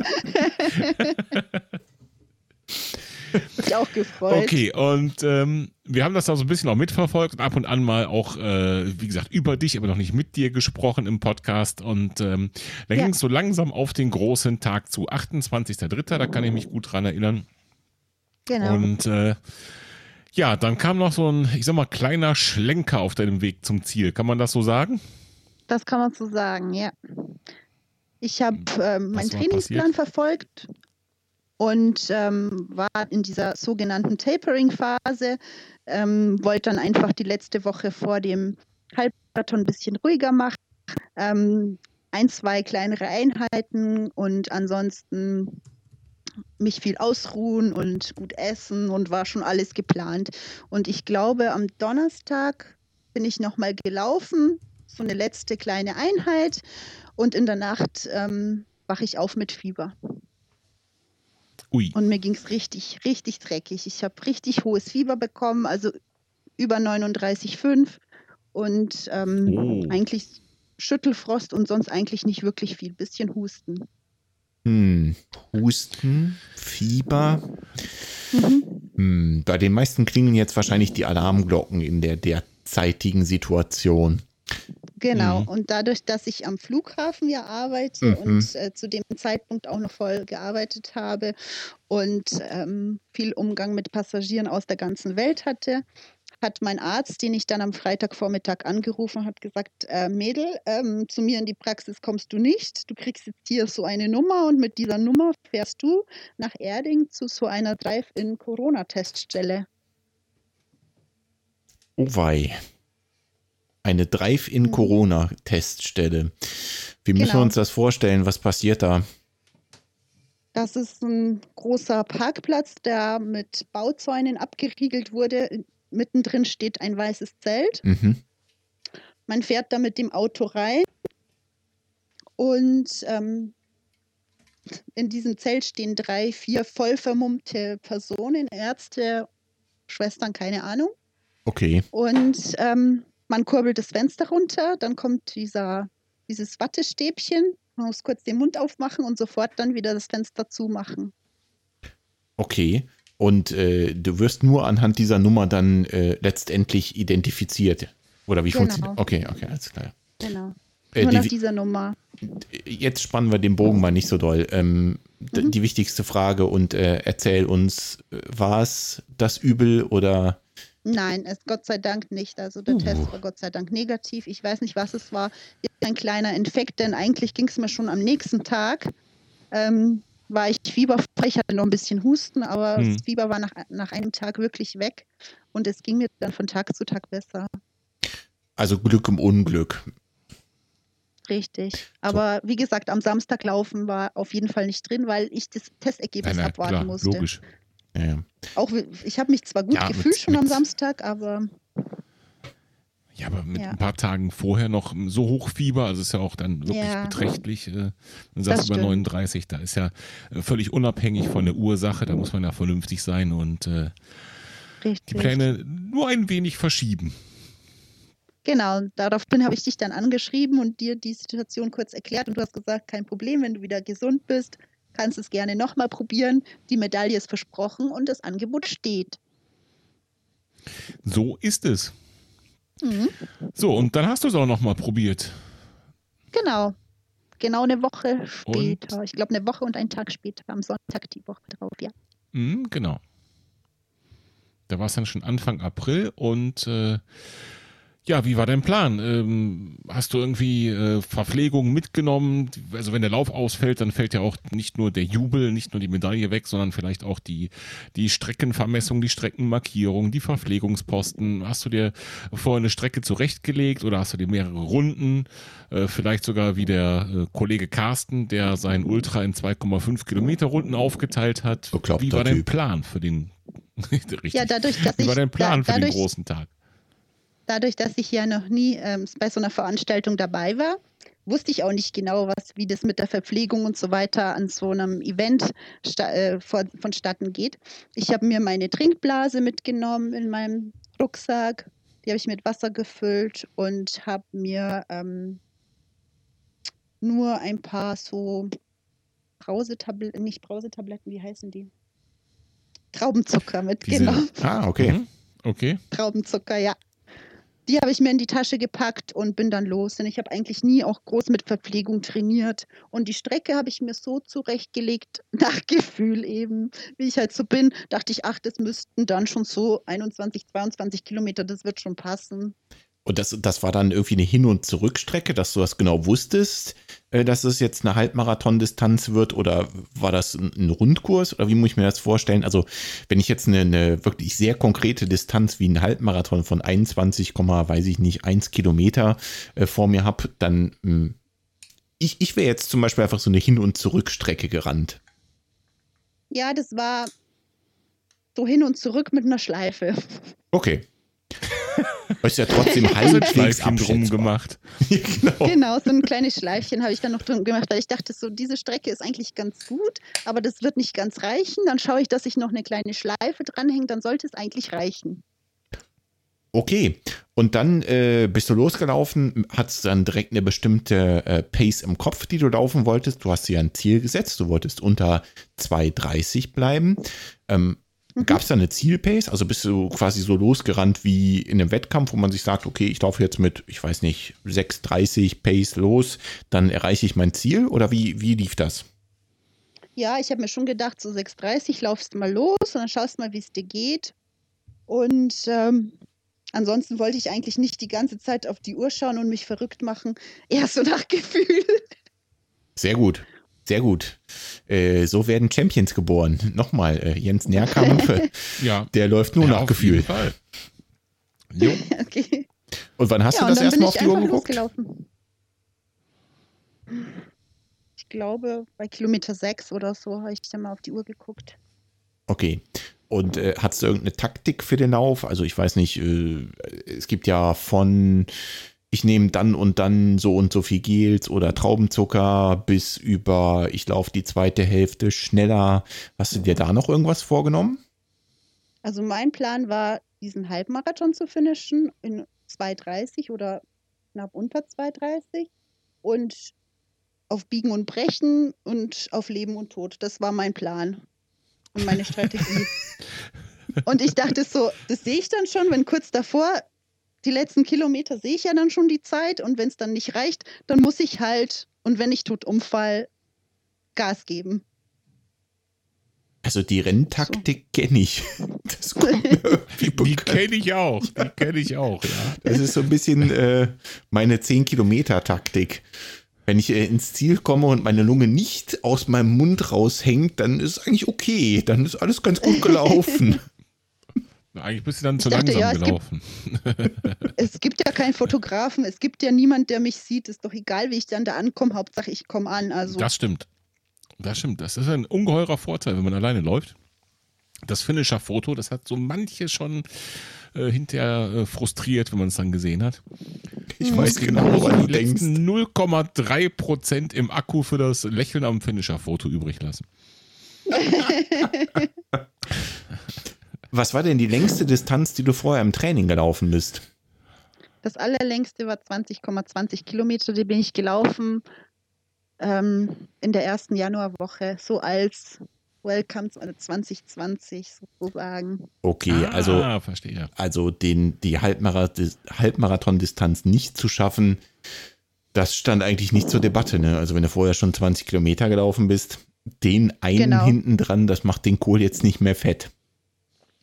mich auch gefreut. Okay, und ähm, wir haben das da so ein bisschen auch mitverfolgt und ab und an mal auch, äh, wie gesagt, über dich, aber noch nicht mit dir gesprochen im Podcast. Und ähm, da Ja. ging es so langsam auf den großen Tag zu. 28.03., da kann ich mich gut dran erinnern. Genau. Und äh, ja, dann kam noch so ein, ich sag mal, kleiner Schlenker auf deinem Weg zum Ziel. Kann man das so sagen? Das kann man so sagen, ja. Ich habe ähm, meinen Trainingsplan passiert? verfolgt und ähm, war in dieser sogenannten Tapering-Phase, ähm, wollte dann einfach die letzte Woche vor dem Halbmarathon ein bisschen ruhiger machen, ähm, ein, zwei kleinere Einheiten und ansonsten mich viel ausruhen und gut essen und war schon alles geplant. Und ich glaube, am Donnerstag bin ich nochmal gelaufen, so eine letzte kleine Einheit und in der Nacht ähm, wache ich auf mit Fieber. Ui. Und mir ging es richtig, richtig dreckig. Ich habe richtig hohes Fieber bekommen, also über 39,5 und ähm, Oh. eigentlich Schüttelfrost und sonst eigentlich nicht wirklich viel. Bisschen Husten. Hm. Husten, Fieber. Mhm. Hm. Bei den meisten klingen jetzt wahrscheinlich die Alarmglocken in der derzeitigen Situation. Genau. Mhm. Und dadurch, dass ich am Flughafen ja arbeite Mhm. und äh, zu dem Zeitpunkt auch noch voll gearbeitet habe und ähm, viel Umgang mit Passagieren aus der ganzen Welt hatte, hat mein Arzt, den ich dann am Freitagvormittag angerufen hat, gesagt, äh, Mädel, ähm, zu mir in die Praxis kommst du nicht. Du kriegst jetzt hier so eine Nummer und mit dieser Nummer fährst du nach Erding zu so einer Drive-in-Corona-Teststelle. Oh wei. Eine Drive-in-Corona-Teststelle. Wie müssen wir Genau. uns das vorstellen? Was passiert da? Das ist ein großer Parkplatz, der mit Bauzäunen abgeriegelt wurde. Mittendrin steht ein weißes Zelt. Mhm. Man fährt da mit dem Auto rein und ähm, in diesem Zelt stehen drei, vier voll vermummte Personen, Ärzte, Schwestern, keine Ahnung. Okay. Und ähm, man kurbelt das Fenster runter, dann kommt dieser, dieses Wattestäbchen, man muss kurz den Mund aufmachen und sofort dann wieder das Fenster zumachen. Okay. Und äh, du wirst nur anhand dieser Nummer dann äh, letztendlich identifiziert. Oder wie Genau. funktioniert? Okay, okay, alles klar. Genau. Äh, Nur nach die, dieser Nummer. jetzt spannen wir den Bogen mal nicht so doll. Ähm, Mhm. Die wichtigste Frage und äh, erzähl uns, äh, war es das Übel oder Nein, es Gott sei Dank nicht. Also der Uh. Test war Gott sei Dank negativ. Ich weiß nicht, was es war. Ein kleiner Infekt, denn eigentlich ging es mir schon am nächsten Tag. Ähm, war ich fieberfrei. Ich hatte noch ein bisschen Husten, aber Hm. das Fieber war nach, nach einem Tag wirklich weg. Und es ging mir dann von Tag zu Tag besser. also Glück im Unglück? Richtig. Aber wie gesagt, am Samstag laufen war auf jeden Fall nicht drin, weil ich das Testergebnis Nein, nein, abwarten klar, musste. logisch. Ja, ja. Auch ich habe mich zwar gut Ja, mit- gefühlt schon am mit- Samstag, aber Ja, aber mit ein paar Tagen vorher noch so hoch Fieber, also ist ja auch dann wirklich beträchtlich. Äh, Das sagt über stimmt. 39, da ist ja äh, völlig unabhängig von der Ursache, da muss man ja vernünftig sein und äh, die. Pläne nur ein wenig verschieben. Genau, daraufhin habe ich dich dann angeschrieben und dir die Situation kurz erklärt und du hast gesagt, kein Problem, wenn du wieder gesund bist, kannst es gerne nochmal probieren. Die Medaille ist versprochen und das Angebot steht. So ist es. Mhm. So, und dann hast du es auch nochmal probiert. Genau. Genau eine Woche später. Und? Ich glaube, eine Woche und einen Tag später, am Sonntag die Woche drauf, ja. Mhm, genau. Da war es dann schon Anfang April und äh, ja, wie war dein Plan? Ähm, hast du irgendwie äh, Verpflegung mitgenommen? Also wenn der Lauf ausfällt, dann fällt ja auch nicht nur der Jubel, nicht nur die Medaille weg, sondern vielleicht auch die, die Streckenvermessung, die Streckenmarkierung, die Verpflegungsposten. Hast du dir vorher eine Strecke zurechtgelegt oder hast du dir mehrere Runden? Äh, vielleicht sogar wie der äh, Kollege Carsten, der sein Ultra in 2,5 Kilometer Runden aufgeteilt hat. Bekloppter wie war dein Typ. Plan für den Richtig. Ja, dadurch, dass wie war dein Plan da, dadurch, für den großen Tag? Dadurch, dass ich ja noch nie ähm, bei so einer Veranstaltung dabei war, wusste ich auch nicht genau, was, wie das mit der Verpflegung und so weiter an so einem Event äh, vor, vonstatten geht. Ich habe mir meine Trinkblase mitgenommen in meinem Rucksack. Die habe ich mit Wasser gefüllt und habe mir ähm, nur ein paar so Brausetabletten, nicht Brausetabletten, wie heißen die? Traubenzucker mitgenommen. Ah, okay. Mhm. Okay. Traubenzucker, ja die habe ich mir in die Tasche gepackt und bin dann los. Denn ich habe eigentlich nie auch groß mit Verpflegung trainiert. Und die Strecke habe ich mir so zurechtgelegt, nach Gefühl eben, wie ich halt so bin. Dachte ich, ach, das müssten dann schon so 21, 22 Kilometer, das wird schon passen. Und das, das war dann irgendwie eine Hin- und Zurückstrecke, dass du das genau wusstest, äh, dass es jetzt eine Halbmarathon-Distanz wird oder war das ein Rundkurs oder wie muss ich mir das vorstellen? Also wenn ich jetzt eine, eine wirklich sehr konkrete Distanz wie ein Halbmarathon von 21, weiß ich nicht, 1 Kilometer äh, vor mir habe, dann hm, ich, ich wäre jetzt zum Beispiel einfach so eine Hin- und Zurückstrecke gerannt. Ja, das war so hin und zurück mit einer Schleife. Okay. Ist ja trotzdem halbwegs drum gemacht. genau. genau, so ein kleines Schleifchen habe ich dann noch drum gemacht, weil ich dachte, so diese Strecke ist eigentlich ganz gut, aber das wird nicht ganz reichen. Dann schaue ich, dass ich noch eine kleine Schleife dranhänge, dann sollte es eigentlich reichen. Okay, und dann äh, bist du losgelaufen, hattest dann direkt eine bestimmte äh, Pace im Kopf, die du laufen wolltest. Du hast dir ein Ziel gesetzt, du wolltest unter 2,30 bleiben. Ähm, Mhm. Gab es da eine Zielpace? Also bist du quasi so losgerannt wie in einem Wettkampf, wo man sich sagt, okay, ich laufe jetzt mit, ich weiß nicht, 6,30 Pace los, dann erreiche ich mein Ziel? Oder wie, wie lief das? Ja, ich habe mir schon gedacht, so 6,30 laufst du mal los und dann schaust mal, wie es dir geht. Und ähm, ansonsten wollte ich eigentlich nicht die ganze Zeit auf die Uhr schauen und mich verrückt machen. Eher so nach Gefühl. Sehr gut. Sehr gut. Äh, so werden Champions geboren. Nochmal, äh, Jens Nährkampf, ja. der läuft nur ja, nach Gefühl. Jo. okay. Und wann hast ja, du das erstmal auf die Uhr geguckt? Losgelaufen. Ich glaube, bei Kilometer 6 oder so habe ich dann mal auf die Uhr geguckt. Okay. Und äh, hast du irgendeine Taktik für den Lauf? Also ich weiß nicht, äh, es gibt ja von ich nehme dann und dann so und so viel Gels oder Traubenzucker bis über, ich laufe die zweite Hälfte schneller. Hast du dir da noch irgendwas vorgenommen? Also mein Plan war, diesen Halbmarathon zu finishen in 2,30 oder knapp unter 2,30 und auf Biegen und Brechen und auf Leben und Tod. Das war mein Plan und meine Strategie. und ich dachte so, das sehe ich dann schon, wenn kurz davor die letzten Kilometer sehe ich ja dann schon die Zeit und wenn es dann nicht reicht, dann muss ich halt, und wenn ich tot umfall, Gas geben. Also die Renntaktik so. kenne ich. Das die kenne ich auch. Die kenne ich auch, ja. Das ist so ein bisschen äh, meine 10-Kilometer-Taktik. Wenn ich äh, ins Ziel komme und meine Lunge nicht aus meinem Mund raushängt, dann ist es eigentlich okay. Dann ist alles ganz gut gelaufen. Eigentlich bist du dann zu dachte, langsam ja, gelaufen. Gibt, es gibt ja keinen Fotografen, es gibt ja niemand, der mich sieht. Ist doch egal, wie ich dann da ankomme. Hauptsache, ich komme an. Also. Das stimmt. Das stimmt. Das ist ein ungeheurer Vorteil, wenn man alleine läuft. Das Finisher-Foto, das hat so manche schon äh, hinterher äh, frustriert, wenn man es dann gesehen hat. Ich weiß genau, woran du denkst. 0,3 Prozent im Akku für das Lächeln am Finisher-Foto übrig lassen. Was war denn die längste Distanz, die du vorher im Training gelaufen bist? Das allerlängste war 20,20 Kilometer, die bin ich gelaufen ähm, in der ersten Januarwoche, so als Welcome 2020 sozusagen. Okay, Ah, also, verstehe. also den, die Halbmarathon- Halbmarathon-Distanz nicht zu schaffen, das stand eigentlich nicht zur Debatte. Ne? Also wenn du vorher schon 20 Kilometer gelaufen bist, den einen Genau. hinten dran, das macht den Kohl jetzt nicht mehr fett.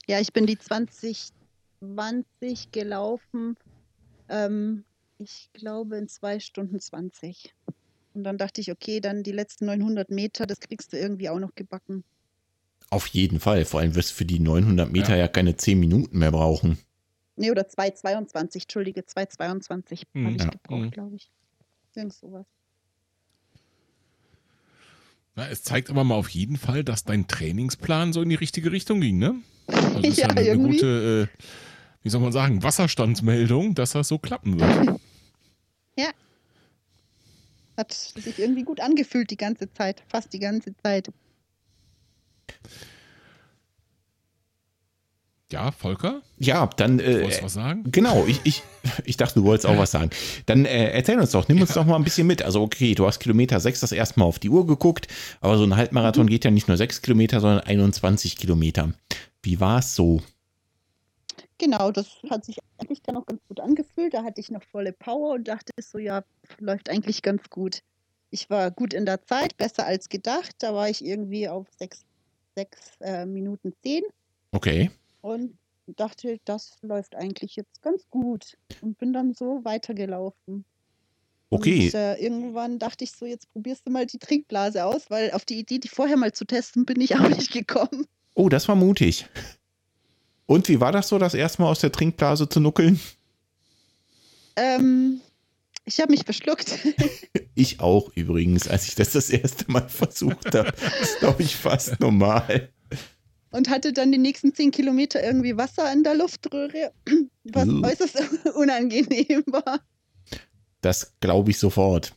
Ja, ich bin die 2020 gelaufen. Ähm, ich glaube in zwei Stunden 20. Und dann dachte ich, okay, dann die letzten 900 Meter, das kriegst du irgendwie auch noch gebacken. Auf jeden Fall. Vor allem wirst du für die 900 Meter ja, Ja. keine 10 Minuten mehr brauchen. Nee, oder 2,22, Entschuldige, 2,22 Mhm, habe ich ja. gebraucht, Mhm. glaube ich. Irgend sowas. Na, es zeigt aber mal auf jeden Fall, dass dein Trainingsplan so in die richtige Richtung ging, ne? Also ist ja, Ja, eine, irgendwie. gute, äh, wie soll man sagen, Wasserstandsmeldung, dass das so klappen wird. Hat sich irgendwie gut angefühlt die ganze Zeit, fast die ganze Zeit. Ja, Volker, Ja, dann. Äh, wolltest du was sagen? Genau, ich, ich, ich dachte, du wolltest auch was sagen. Dann äh, erzähl uns doch, nimm uns doch mal ein bisschen mit. Also, okay, du hast Kilometer 6 das erste Mal auf die Uhr geguckt, aber so ein Halbmarathon geht ja nicht nur 6 Kilometer, sondern 21 Kilometer. Wie war es so? Genau, das hat sich eigentlich dann auch ganz gut angefühlt. Da hatte ich noch volle Power und dachte so, ja, läuft eigentlich ganz gut. Ich war gut in der Zeit, besser als gedacht. Da war ich irgendwie auf 6 äh, Minuten 10 Okay. Und dachte, das läuft eigentlich jetzt ganz gut. Und bin dann so weitergelaufen. Okay. Und äh, irgendwann dachte ich so, jetzt probierst du mal die Trinkblase aus, weil auf die Idee, die vorher mal zu testen, bin ich auch nicht gekommen. Oh, das war mutig. Und wie war das so, das erste Mal aus der Trinkblase zu nuckeln? Ähm, ich habe mich verschluckt. Ich auch übrigens, als ich das das erste Mal versucht habe. Das ist, glaube ich, fast normal. Und hatte dann die nächsten zehn Kilometer irgendwie Wasser in der Luftröhre, was Uh. äußerst unangenehm war. Das glaube ich sofort.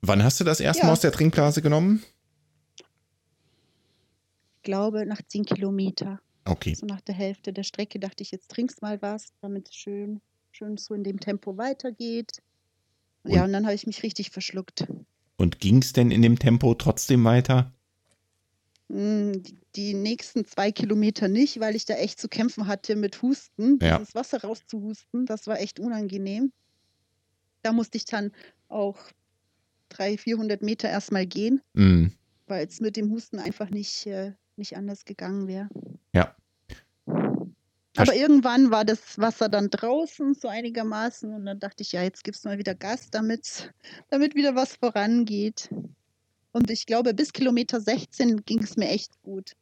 Wann hast du das erste Ja. Mal aus der Trinkblase genommen? Ich glaube, nach zehn Kilometer, Okay. so nach der Hälfte der Strecke, dachte ich, jetzt trinkst mal was, damit es schön, schön so in dem Tempo weitergeht. Ja, Und- und dann habe ich mich richtig verschluckt. Und ging es denn in dem Tempo trotzdem weiter? Mm, die- nächsten zwei Kilometer nicht, weil ich da echt zu kämpfen hatte mit Husten. Ja. Dieses Wasser rauszuhusten, das war echt unangenehm. Da musste ich dann auch 300, 400 Meter erstmal gehen, Hm, weil es mit dem Husten einfach nicht, äh, nicht anders gegangen wäre. ja. Aber irgendwann war das Wasser dann draußen, so einigermaßen, und dann dachte ich, ja, jetzt gibst du mal wieder Gas, damit, damit wieder was vorangeht. Und ich glaube, bis Kilometer 16 ging es mir echt gut.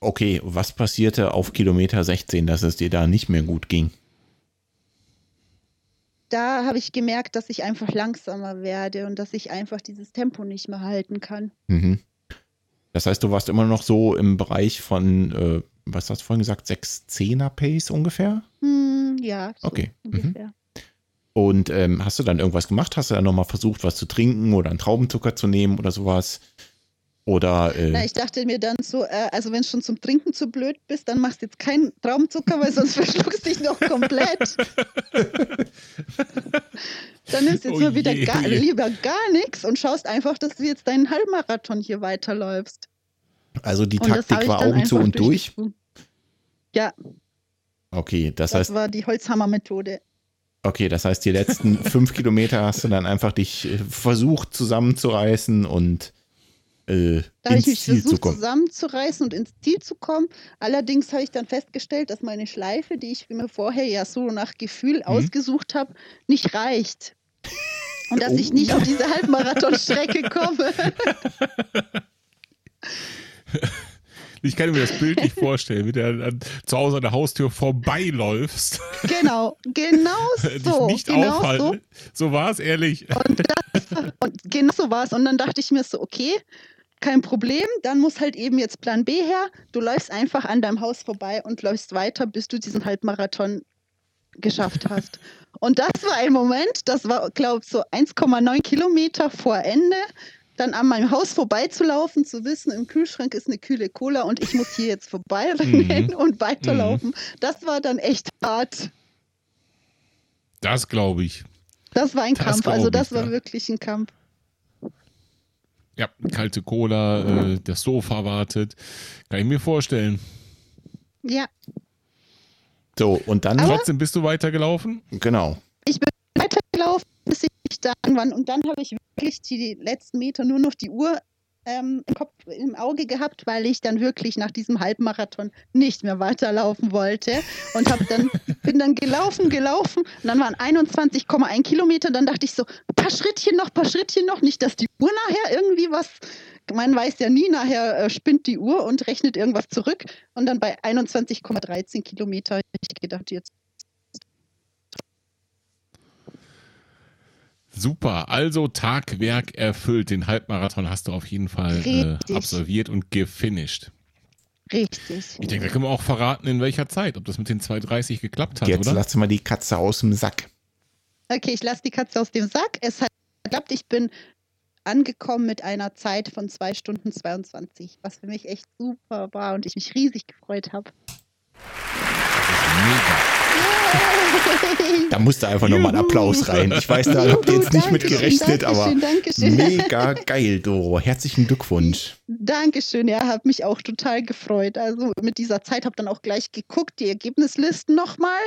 Okay, was passierte auf Kilometer 16, dass es dir da nicht mehr gut ging? Da habe ich gemerkt, dass ich einfach langsamer werde und dass ich einfach dieses Tempo nicht mehr halten kann. Mhm. Das heißt, du warst immer noch so im Bereich von, äh, was hast du vorhin gesagt, 6-10er Pace ungefähr? Hm, ja, so Okay. Mhm. Und ähm, hast du dann irgendwas gemacht? Hast du dann nochmal versucht, was zu trinken oder einen Traubenzucker zu nehmen oder sowas? Oder, äh, Na, ich dachte mir dann so, äh, also wenn du schon zum Trinken zu blöd bist, dann machst du jetzt keinen Traumzucker, weil sonst verschluckst du dich noch komplett. dann nimmst du jetzt Oh mal wieder gar, lieber gar nichts und schaust einfach, dass du jetzt deinen Halbmarathon hier weiterläufst. also die Und das Taktik war Augen zu und durch? durchgezogen. Ja, Okay, das das heißt, war die Holzhammer-Methode. Okay, das heißt, die letzten fünf Kilometer hast du dann einfach dich äh, versucht zusammenzureißen und äh, Da habe ich mich Ziel zu versucht kommen. zusammenzureißen und ins Ziel zu kommen. Allerdings habe ich dann festgestellt, dass meine Schleife, die ich mir vorher ja so nach Gefühl ausgesucht habe, nicht reicht. Und dass ich Oh. nicht auf diese Halbmarathonstrecke komme. Ich kann mir das Bild nicht vorstellen, wie du an, zu Hause an der Haustür vorbeiläufst, genau, genau dich so. nicht genau so. aufhalten. So war es, ehrlich. Und genau so war es. Und dann dachte ich mir so, okay, kein Problem, dann muss halt eben jetzt Plan B her. Du läufst einfach an deinem Haus vorbei und läufst weiter, bis du diesen Halbmarathon geschafft hast. Und das war ein Moment, das war, glaube ich, so 1,9 Kilometer vor Ende, dann an meinem Haus vorbeizulaufen, zu wissen, im Kühlschrank ist eine kühle Cola und ich muss hier jetzt vorbeirennen Mhm. und weiterlaufen. Das war dann echt hart. Das glaube ich. Das war ein Das Kampf, also ich, das war ja. wirklich ein Kampf. Ja, kalte Cola, äh, das Sofa wartet. Kann ich mir vorstellen. Ja, So, und dann, Trotzdem bist du weitergelaufen? genau. ich bin ich da irgendwann und dann habe ich wirklich die letzten Meter nur noch die Uhr ähm, im Kopf, im Auge gehabt, weil ich dann wirklich nach diesem Halbmarathon nicht mehr weiterlaufen wollte und habe dann bin dann gelaufen, gelaufen und dann waren 21,1 Kilometer. Dann dachte ich so, ein paar Schrittchen noch, paar Schrittchen noch, nicht, dass die Uhr nachher irgendwie was. Man weiß ja nie, nachher äh, spinnt die Uhr und rechnet irgendwas zurück. Und dann bei 21,13 Kilometer habe ich gedacht, jetzt Super, also Tagwerk erfüllt. Den Halbmarathon hast du auf jeden Fall äh, absolviert und gefinisht. richtig. Ich denke, da können wir auch verraten, in welcher Zeit, ob das mit den 2,30 geklappt hat, Jetzt oder? lass mal die Katze aus dem Sack. Okay, ich lasse die Katze aus dem Sack. Es hat geklappt. Ich bin angekommen mit einer Zeit von 2 Stunden 22, was für mich echt super war und ich mich riesig gefreut habe. Mega. Da musste einfach nochmal ein Applaus rein. Ich weiß, da habt ihr jetzt nicht mit gerechnet, aber Dankeschön, mega geil, Doro. Herzlichen Glückwunsch. Dankeschön, ja, hat mich auch total gefreut. Also mit dieser Zeit habe dann auch gleich geguckt, die Ergebnislisten nochmal.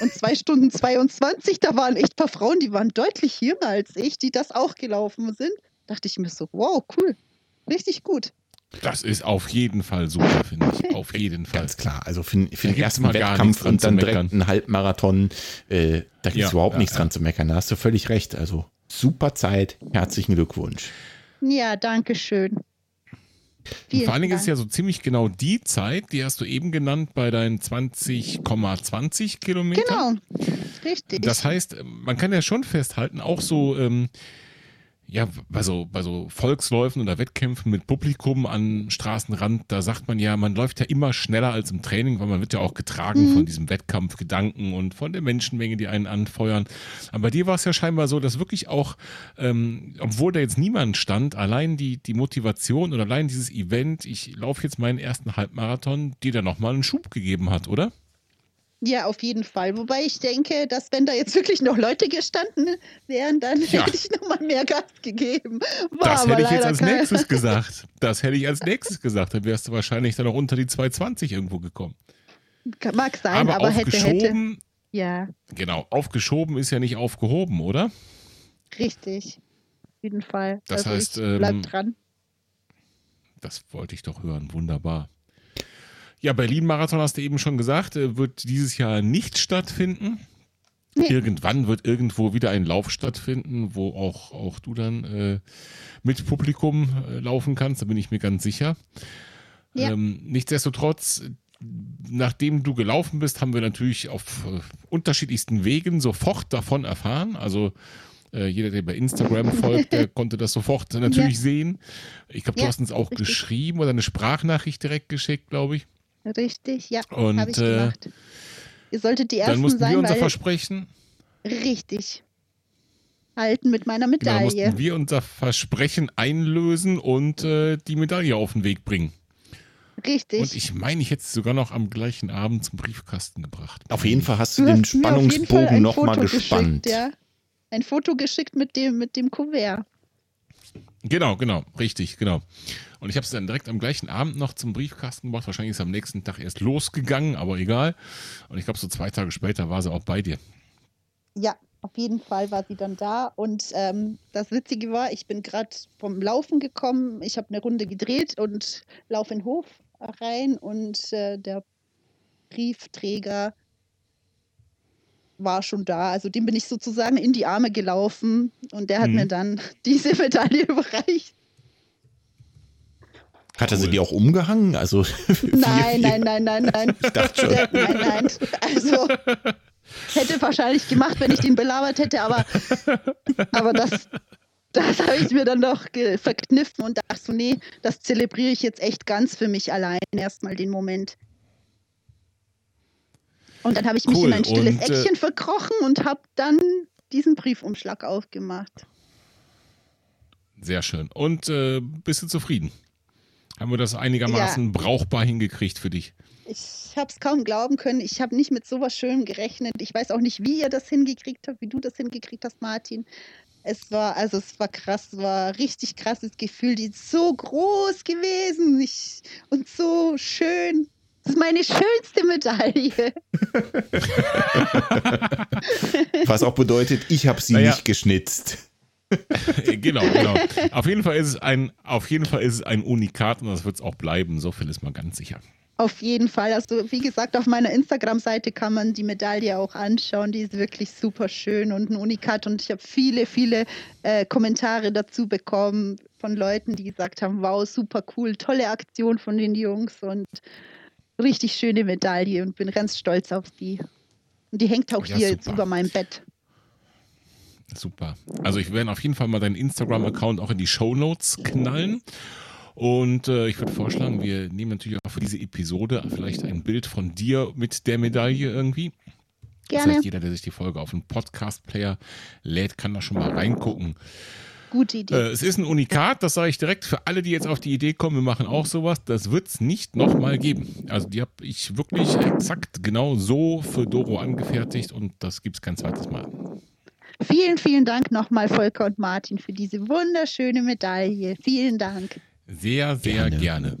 Und 2 Stunden 22, da waren echt ein paar Frauen, die waren deutlich jünger als ich, die das auch gelaufen sind. Dachte ich mir so, wow, cool. Richtig gut. Das ist auf jeden Fall super, finde ich. Auf jeden Fall. Ganz klar. Also für, für Da den gibt's ersten mal gar Wettkampf und dann direkt einen Halbmarathon, äh, da gibt es Ja, überhaupt ja, nichts ja. dran zu meckern. Da hast du völlig recht. Also super Zeit. Herzlichen Glückwunsch. Ja, danke schön. Und vor allen Dingen ist es ja so ziemlich genau die Zeit, die hast du eben genannt bei deinen 20,20 Kilometern. Genau, richtig. Das heißt, man kann ja schon festhalten, auch so, ähm, ja, bei so, bei so Volksläufen oder Wettkämpfen mit Publikum an Straßenrand, da sagt man ja, man läuft ja immer schneller als im Training, weil man wird ja auch getragen Mhm. von diesem Wettkampfgedanken und von der Menschenmenge, die einen anfeuern. Aber bei dir war es ja scheinbar so, dass wirklich auch, ähm, obwohl da jetzt niemand stand, allein die, die Motivation oder allein dieses Event, ich laufe jetzt meinen ersten Halbmarathon, dir da nochmal einen Schub gegeben hat, oder? Ja, auf jeden Fall. Wobei ich denke, dass wenn da jetzt wirklich noch Leute gestanden wären, dann Ja. hätte ich nochmal mehr Gas gegeben. War Das hätte ich jetzt als kein- nächstes gesagt. Das hätte ich als nächstes gesagt. Dann wärst du wahrscheinlich dann auch unter die 220 irgendwo gekommen. Mag sein, Aber, aber, hätte, hätte. aufgeschoben, Ja, genau, aufgeschoben ist ja nicht aufgehoben, oder? richtig. Auf jeden Fall. Das also heißt, ich bleib ähm, dran. Das wollte ich doch hören. Wunderbar. Ja, Berlin-Marathon hast du eben schon gesagt, äh, wird dieses Jahr nicht stattfinden. Nee. Irgendwann wird irgendwo wieder ein Lauf stattfinden, wo auch, auch du dann äh, mit Publikum äh, laufen kannst, da bin ich mir ganz sicher. Ja. Ähm, nichtsdestotrotz, nachdem du gelaufen bist, haben wir natürlich auf äh, unterschiedlichsten Wegen sofort davon erfahren. Also äh, jeder, der bei Instagram folgt, der konnte das sofort natürlich sehen. Ich glaube, du Ja, hast uns auch richtig. geschrieben oder eine Sprachnachricht direkt geschickt, glaube ich. Richtig, ja. Und habe ich äh, gemacht. Ihr solltet die dann Ersten mussten sein, wir unser weil Versprechen, richtig halten mit meiner genau, Medaille. mussten wir unser Versprechen einlösen und äh, die Medaille auf den Weg bringen. richtig. Und ich meine, ich hätte es sogar noch am gleichen Abend zum Briefkasten gebracht. Auf jeden Fall hast du, Du den hast Spannungsbogen nochmal gespannt. Geschickt, ja. Ein Foto geschickt mit dem, mit dem Kuvert. Genau, genau, richtig, genau. Und ich habe es dann direkt am gleichen Abend noch zum Briefkasten gebracht. Wahrscheinlich ist es am nächsten Tag erst losgegangen, aber egal. Und ich glaube, so zwei Tage später war sie auch bei dir. Ja, auf jeden Fall war sie dann da. Und ähm, das Witzige war, ich bin gerade vom Laufen gekommen. Ich habe eine Runde gedreht und laufe in den Hof rein. Und äh, der Briefträger war schon da. Also dem bin ich sozusagen in die Arme gelaufen. Und der hat Mhm. mir dann diese Medaille überreicht. Hat er sie dir auch umgehangen? Also Nein, nein, nein, nein, nein. Ich dachte schon. Der, nein, nein. Also hätte wahrscheinlich gemacht, wenn ich den belabert hätte, aber, aber das, das habe ich mir dann doch verkniffen und dachte so, nee, das zelebriere ich jetzt echt ganz für mich allein erstmal den Moment. Und dann habe ich mich Cool, in ein stilles und, äh, Eckchen verkrochen und habe dann diesen Briefumschlag aufgemacht. Sehr schön. Und äh, bist du zufrieden? Haben wir das einigermaßen brauchbar hingekriegt für dich? Ich habe es kaum glauben können. Ich habe nicht mit sowas Schönem gerechnet. Ich weiß auch nicht, wie ihr das hingekriegt habt, wie du das hingekriegt hast, Martin. Es war, also es war krass, es war richtig krasses Gefühl. Die ist so groß gewesen ich, und so schön. Das ist meine schönste Medaille. Was auch bedeutet, ich habe sie naja. nicht geschnitzt. genau, genau. Auf jeden Fall ist es ein, auf jeden Fall ist es ein Unikat und das wird es auch bleiben. So viel ist man ganz sicher. Auf jeden Fall. Also wie gesagt, auf meiner Instagram-Seite kann man die Medaille auch anschauen. Die ist wirklich super schön und ein Unikat. Und ich habe viele, viele äh, Kommentare dazu bekommen von Leuten, die gesagt haben, wow, super cool, tolle Aktion von den Jungs und richtig schöne Medaille und bin ganz stolz auf die. Und die hängt auch ja, hier super. jetzt über meinem Bett. Super. Also ich werde auf jeden Fall mal deinen Instagram-Account auch in die Show Notes knallen. Und äh, ich würde vorschlagen, wir nehmen natürlich auch für diese Episode vielleicht ein Bild von dir mit der Medaille irgendwie. Gerne. Das heißt, jeder, der sich die Folge auf einen Podcast-Player lädt, kann da schon mal reingucken. Gute Idee. Äh, es ist ein Unikat, das sage ich direkt für alle, die jetzt auf die Idee kommen, wir machen auch sowas. Das wird es nicht nochmal geben. Also die habe ich wirklich exakt genau so für Doro angefertigt und das gibt es kein zweites Mal. Vielen, vielen Dank nochmal, Volker und Martin, für diese wunderschöne Medaille. Vielen Dank. Sehr, sehr gerne. gerne.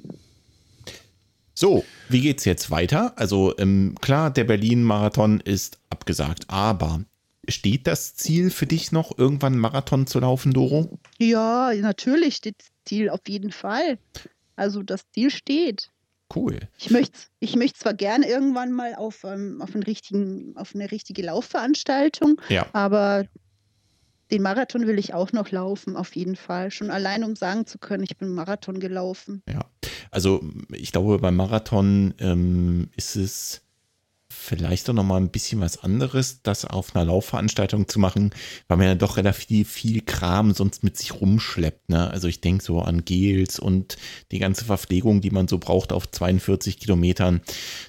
So, wie geht's jetzt weiter? Also ähm, klar, der Berlin-Marathon ist abgesagt, aber steht das Ziel für dich noch, irgendwann einen Marathon zu laufen, Doro? Ja, natürlich steht das Ziel auf jeden Fall. Also das Ziel steht. Cool. Ich möchte ich möcht zwar gerne irgendwann mal auf, ähm, auf, einen richtigen, auf eine richtige Laufveranstaltung, ja. aber den Marathon will ich auch noch laufen, auf jeden Fall. Schon allein, um sagen zu können, ich bin Marathon gelaufen. Ja, also ich glaube, beim Marathon ähm, ist es vielleicht doch nochmal ein bisschen was anderes, das auf einer Laufveranstaltung zu machen, weil man ja doch relativ viel Kram sonst mit sich rumschleppt. Ne? Also ich denke so an Gels und die ganze Verpflegung, die man so braucht auf 42 Kilometern.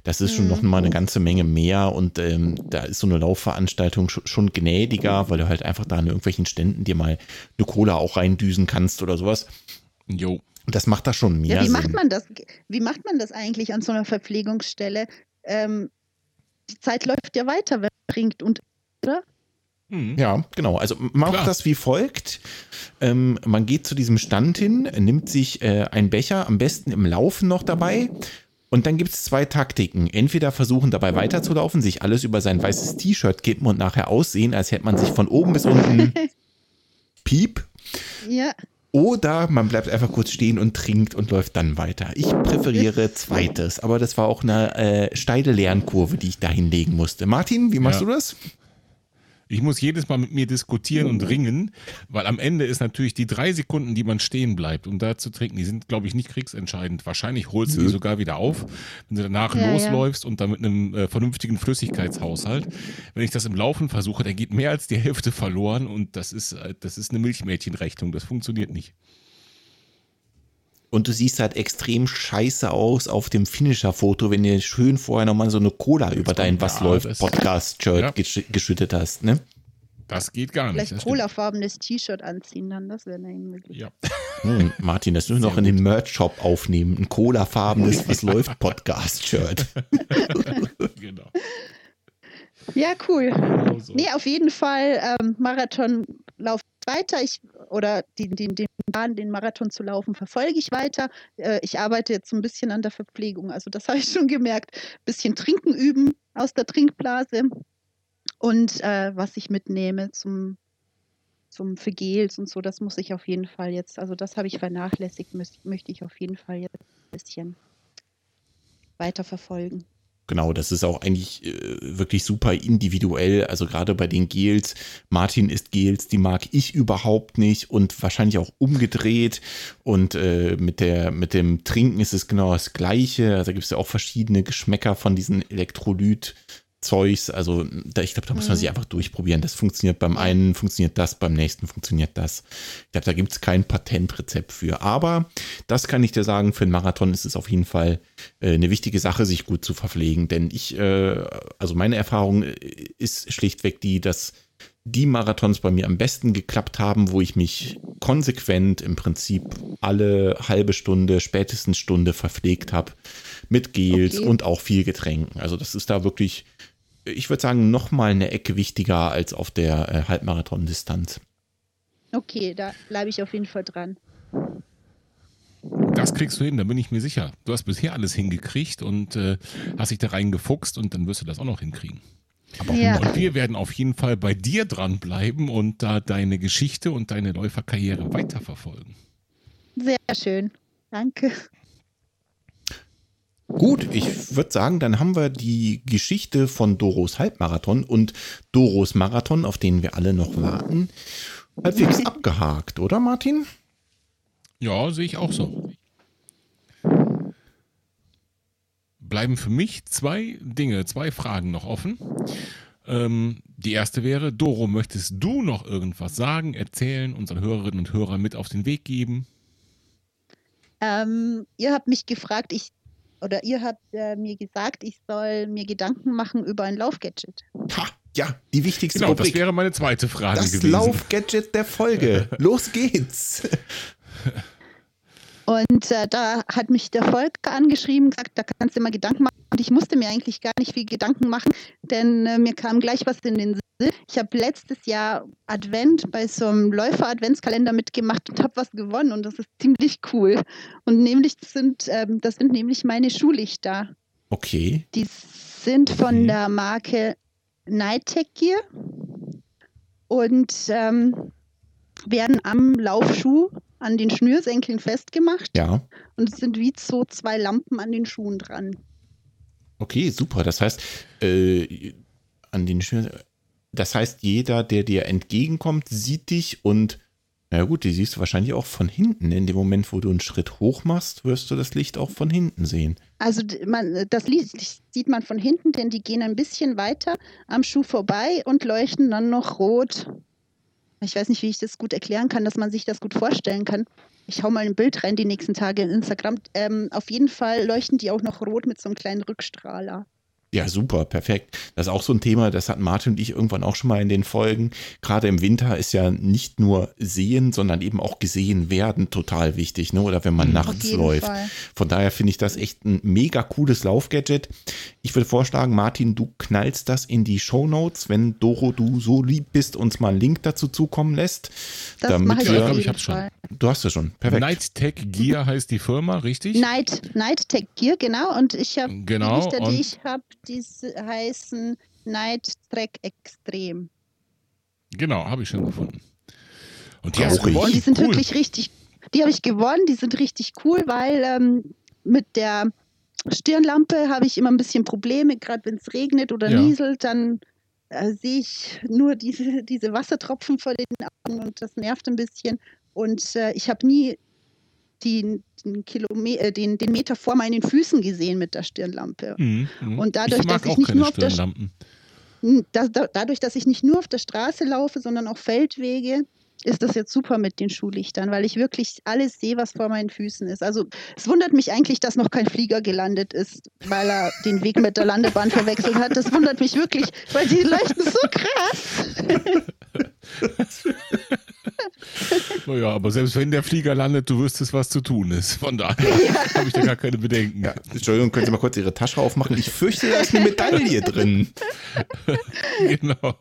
Das ist schon mhm. noch mal eine ganze Menge mehr und ähm, da ist so eine Laufveranstaltung schon, schon gnädiger, weil du halt einfach da an irgendwelchen Ständen dir mal eine Cola auch reindüsen kannst oder sowas. Jo. Das macht da schon mehr ja, wie Sinn. Macht man das, wie macht man das eigentlich an so einer Verpflegungsstelle? Ähm, die Zeit läuft ja weiter, wenn man trinkt und, oder? Mhm. Ja, genau. Also man macht das wie folgt. Ähm, man geht zu diesem Stand hin, nimmt sich äh, einen Becher, am besten im Laufen noch dabei. Und dann gibt es zwei Taktiken. Entweder versuchen dabei weiterzulaufen, sich alles über sein weißes T-Shirt kippen und nachher aussehen, als hätte man sich von oben bis unten Piep. Ja. Oder man bleibt einfach kurz stehen und trinkt und läuft dann weiter. Ich präferiere zweites, aber das war auch eine äh, steile Lernkurve, die ich da hinlegen musste. Martin, wie machst ja. du das? Ich muss jedes Mal mit mir diskutieren und ringen, weil am Ende ist natürlich die drei Sekunden, die man stehen bleibt, um da zu trinken, die sind, glaube ich, nicht kriegsentscheidend. Wahrscheinlich holst du die sogar wieder auf, wenn du danach ja, losläufst ja. und dann mit einem äh, vernünftigen Flüssigkeitshaushalt. Wenn ich das im Laufen versuche, dann geht mehr als die Hälfte verloren und das ist, äh, das ist eine Milchmädchenrechnung. Das funktioniert nicht. Und du siehst halt extrem scheiße aus auf dem Finisher-Foto, wenn du schön vorher nochmal so eine Cola Jetzt über dein Was läuft Podcast-Shirt ja. gesch geschüttet hast, ne? Das geht gar nicht. Vielleicht Cola-farbenes T-Shirt anziehen, dann das wäre eine möglich. Ja. Hm, Martin, das müssen wir noch in den Merch-Shop aufnehmen. Ein Cola-farbenes Was läuft Podcast-Shirt. genau. Ja, cool. Also. Nee, auf jeden Fall ähm, Marathonlauf weiter. Ich, oder den, den, den Plan, den Marathon zu laufen, verfolge ich weiter. Äh, ich arbeite jetzt so ein bisschen an der Verpflegung. Also das habe ich schon gemerkt. Ein bisschen Trinken üben aus der Trinkblase. Und äh, was ich mitnehme zum, zum für und so, das muss ich auf jeden Fall jetzt, also das habe ich vernachlässigt, möchte ich auf jeden Fall jetzt ein bisschen weiter verfolgen. Genau, das ist auch eigentlich äh, wirklich super individuell. Also gerade bei den Gels. Martin isst Gels, die mag ich überhaupt nicht und wahrscheinlich auch umgedreht. Und äh, mit, der, mit dem Trinken ist es genau das Gleiche. Also da gibt es ja auch verschiedene Geschmäcker von diesen Elektrolyt- Zeugs. Also da, ich glaube, da muss man sich mhm. einfach durchprobieren. Das funktioniert beim einen, funktioniert das, beim nächsten funktioniert das. Ich glaube, da gibt es kein Patentrezept für. Aber das kann ich dir sagen, für einen Marathon ist es auf jeden Fall äh, eine wichtige Sache, sich gut zu verpflegen. Denn ich, äh, also meine Erfahrung äh, ist schlichtweg die, dass die Marathons bei mir am besten geklappt haben, wo ich mich konsequent im Prinzip alle halbe Stunde, spätestens Stunde verpflegt habe mit Gels okay. und auch viel Getränken. Also das ist da wirklich, ich würde sagen, noch mal eine Ecke wichtiger als auf der äh, Halbmarathon-Distanz. Okay, da bleibe ich auf jeden Fall dran. Das kriegst du hin, da bin ich mir sicher. Du hast bisher alles hingekriegt und äh, hast dich da reingefuchst und dann wirst du das auch noch hinkriegen. Ja. Und wir werden auf jeden Fall bei dir dranbleiben und da deine Geschichte und deine Läuferkarriere weiterverfolgen. Sehr schön. Danke. Gut, ich würde sagen, dann haben wir die Geschichte von Doros Halbmarathon und Doros Marathon, auf den wir alle noch warten, halbwegs abgehakt, oder Martin? Ja, sehe ich auch so. Bleiben für mich zwei Dinge, zwei Fragen noch offen. Ähm, die erste wäre, Doro, möchtest du noch irgendwas sagen, erzählen, unseren Hörerinnen und Hörern mit auf den Weg geben? Ähm, ihr habt mich gefragt, ich oder ihr habt äh, mir gesagt, ich soll mir Gedanken machen über ein Laufgadget. Ha, ja, die wichtigste genau, Rubrik. das wäre meine zweite Frage das gewesen. Das Laufgadget der Folge. Los geht's. Und äh, da hat mich der Volker angeschrieben, gesagt, da kannst du mal Gedanken machen. Und ich musste mir eigentlich gar nicht viel Gedanken machen, denn äh, mir kam gleich was in den Sinn. Ich habe letztes Jahr Advent bei so einem Läufer-Adventskalender mitgemacht und habe was gewonnen und das ist ziemlich cool. Und nämlich das sind, ähm, das sind nämlich meine Schuhlichter. Okay. Die sind von der Marke Nightech Gear und ähm, werden am Laufschuh an den Schnürsenkeln festgemacht. Ja. Und es sind wie so zwei Lampen an den Schuhen dran. Okay, super. Das heißt, äh, an den Schnürsenkeln. Das heißt, jeder, der dir entgegenkommt, sieht dich und na gut, die siehst du wahrscheinlich auch von hinten. In dem Moment, wo du einen Schritt hoch machst, wirst du das Licht auch von hinten sehen. Also man, das Licht sieht man von hinten, denn die gehen ein bisschen weiter am Schuh vorbei und leuchten dann noch rot ich weiß nicht, wie ich das gut erklären kann, dass man sich das gut vorstellen kann. Ich hau mal ein Bild rein die nächsten Tage in Instagram. Ähm, auf jeden Fall leuchten die auch noch rot mit so einem kleinen Rückstrahler. Ja, super, perfekt. Das ist auch so ein Thema, das hatten Martin und ich irgendwann auch schon mal in den Folgen. Gerade im Winter ist ja nicht nur sehen, sondern eben auch gesehen werden total wichtig, ne? Oder wenn man mhm. nachts läuft. Fall. Von daher finde ich das echt ein mega cooles Laufgadget. Ich würde vorschlagen, Martin, du knallst das in die Show Notes, wenn Doro du so lieb bist, uns mal einen Link dazu zukommen lässt. Das mache ich, ja, ich glaube, ich habe schon. Du hast es schon. Perfekt. Night Tech Gear heißt die Firma, richtig? Night, Night Tech Gear, genau. Und ich habe genau, die Lichter, die ich habe, die heißen Night Track Extrem. Genau, habe ich schon gefunden. Und die, hast gewonnen. die sind cool. wirklich richtig, die habe ich gewonnen, die sind richtig cool, weil ähm, mit der Stirnlampe habe ich immer ein bisschen Probleme, gerade wenn es regnet oder ja. nieselt, dann äh, sehe ich nur diese, diese Wassertropfen vor den Augen und das nervt ein bisschen. Und äh, ich habe nie den, den, Kilometer, äh, den, den, Meter vor meinen Füßen gesehen mit der Stirnlampe. Mhm, mhm. und dadurch, ich dass ich nicht nur auf der da, dadurch, dass ich nicht nur auf der Straße laufe, sondern auch Feldwege, ist das jetzt super mit den Schuhlichtern, weil ich wirklich alles sehe, was vor meinen Füßen ist. Also es wundert mich eigentlich, dass noch kein Flieger gelandet ist, weil er den Weg mit der Landebahn verwechselt hat. Das wundert mich wirklich, weil die leuchten so krass. naja, aber selbst wenn der Flieger landet, du wüsstest, was zu tun ist. Von daher ja. habe ich da gar keine Bedenken. Ja. Entschuldigung, können Sie mal kurz Ihre Tasche aufmachen? Ich fürchte, da ist eine Medaille drin. genau.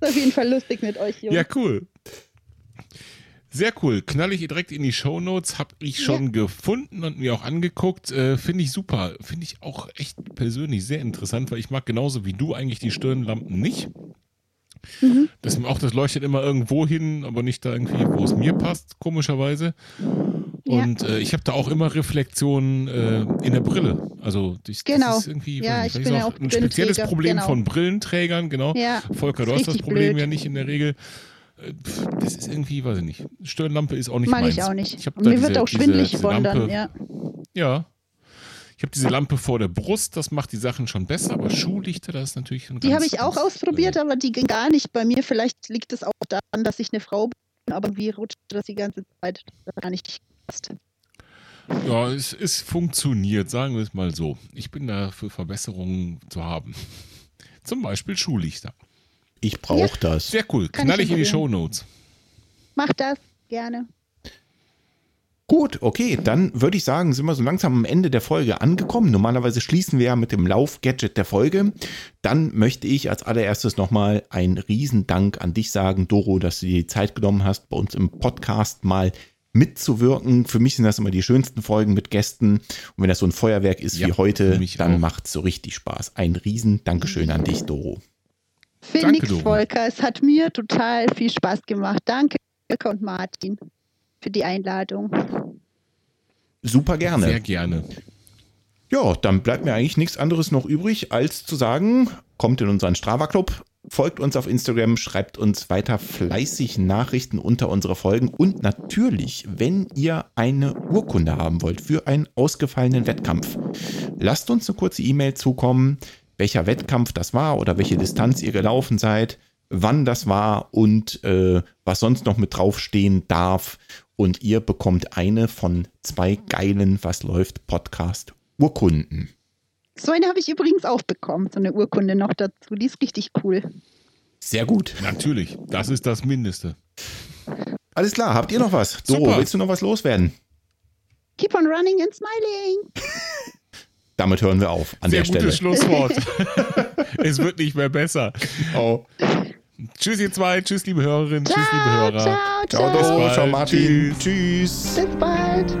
ist auf jeden Fall lustig mit euch, Jungs. Ja, cool. Sehr cool. Knall ich direkt in die Show Notes. Habe ich schon ja. gefunden und mir auch angeguckt. Äh, Finde ich super. Finde ich auch echt persönlich sehr interessant, weil ich mag genauso wie du eigentlich die Stirnlampen nicht. Mhm. Das, auch das leuchtet immer irgendwo hin, aber nicht da irgendwie, wo es mir passt, komischerweise. Und ja. äh, ich habe da auch immer Reflexionen äh, in der Brille. Also ich, genau. das ist irgendwie ja, ich bin ja auch ein spezielles Problem genau. von Brillenträgern, genau. Ja, Volker, du hast das Problem blöd. ja nicht in der Regel. Das ist irgendwie, weiß ich nicht. Stirnlampe ist auch nicht Mag meins. ich auch nicht. Ich Mir diese, wird auch schwindelig von dann, ja. Ja. Ich habe diese Lampe vor der Brust, das macht die Sachen schon besser, aber Schuhlichter, das ist natürlich schon Die habe ich auch ausprobiert, äh, aber die ging gar nicht bei mir. Vielleicht liegt es auch daran, dass ich eine Frau bin, aber wie rutscht das die ganze Zeit? Das gar nicht passt. Ja, es, es funktioniert, sagen wir es mal so. Ich bin da für Verbesserungen zu haben. Zum Beispiel Schullichter. Ich brauche ja, das. Sehr cool. Kann Knall ich in die Show Notes. Mach das gerne. Gut, okay, dann würde ich sagen, sind wir so langsam am Ende der Folge angekommen. Normalerweise schließen wir ja mit dem Lauf-Gadget der Folge. Dann möchte ich als allererstes nochmal einen Riesendank an dich sagen, Doro, dass du dir die Zeit genommen hast, bei uns im Podcast mal mitzuwirken. Für mich sind das immer die schönsten Folgen mit Gästen. Und wenn das so ein Feuerwerk ist ja, wie heute, dann macht es so richtig Spaß. Ein riesen Dankeschön an dich, Doro. Phoenix Volker, es hat mir total viel Spaß gemacht. Danke, Volker und Martin für die Einladung. Super gerne. Sehr gerne. Ja, dann bleibt mir eigentlich nichts anderes noch übrig, als zu sagen, kommt in unseren Strava Club, folgt uns auf Instagram, schreibt uns weiter fleißig Nachrichten unter unsere Folgen und natürlich, wenn ihr eine Urkunde haben wollt für einen ausgefallenen Wettkampf, lasst uns eine kurze E-Mail zukommen, welcher Wettkampf das war oder welche Distanz ihr gelaufen seid, wann das war und äh, was sonst noch mit draufstehen darf und ihr bekommt eine von zwei geilen Was läuft Podcast Urkunden. So eine habe ich übrigens auch bekommen, so eine Urkunde noch dazu. Die ist richtig cool. Sehr gut. Natürlich, das ist das Mindeste. Alles klar, habt ihr noch was? Doro, Super. willst du noch was loswerden? Keep on running and smiling. Damit hören wir auf an Sehr der Stelle. gutes Schlusswort. es wird nicht mehr besser. Oh. Tschüss, ihr zwei. Tschüss, liebe Hörerinnen. Ciao, Tschüss, liebe Hörer. Ciao, ciao. Ciao, ciao Martin. Tschüss. Bis bald.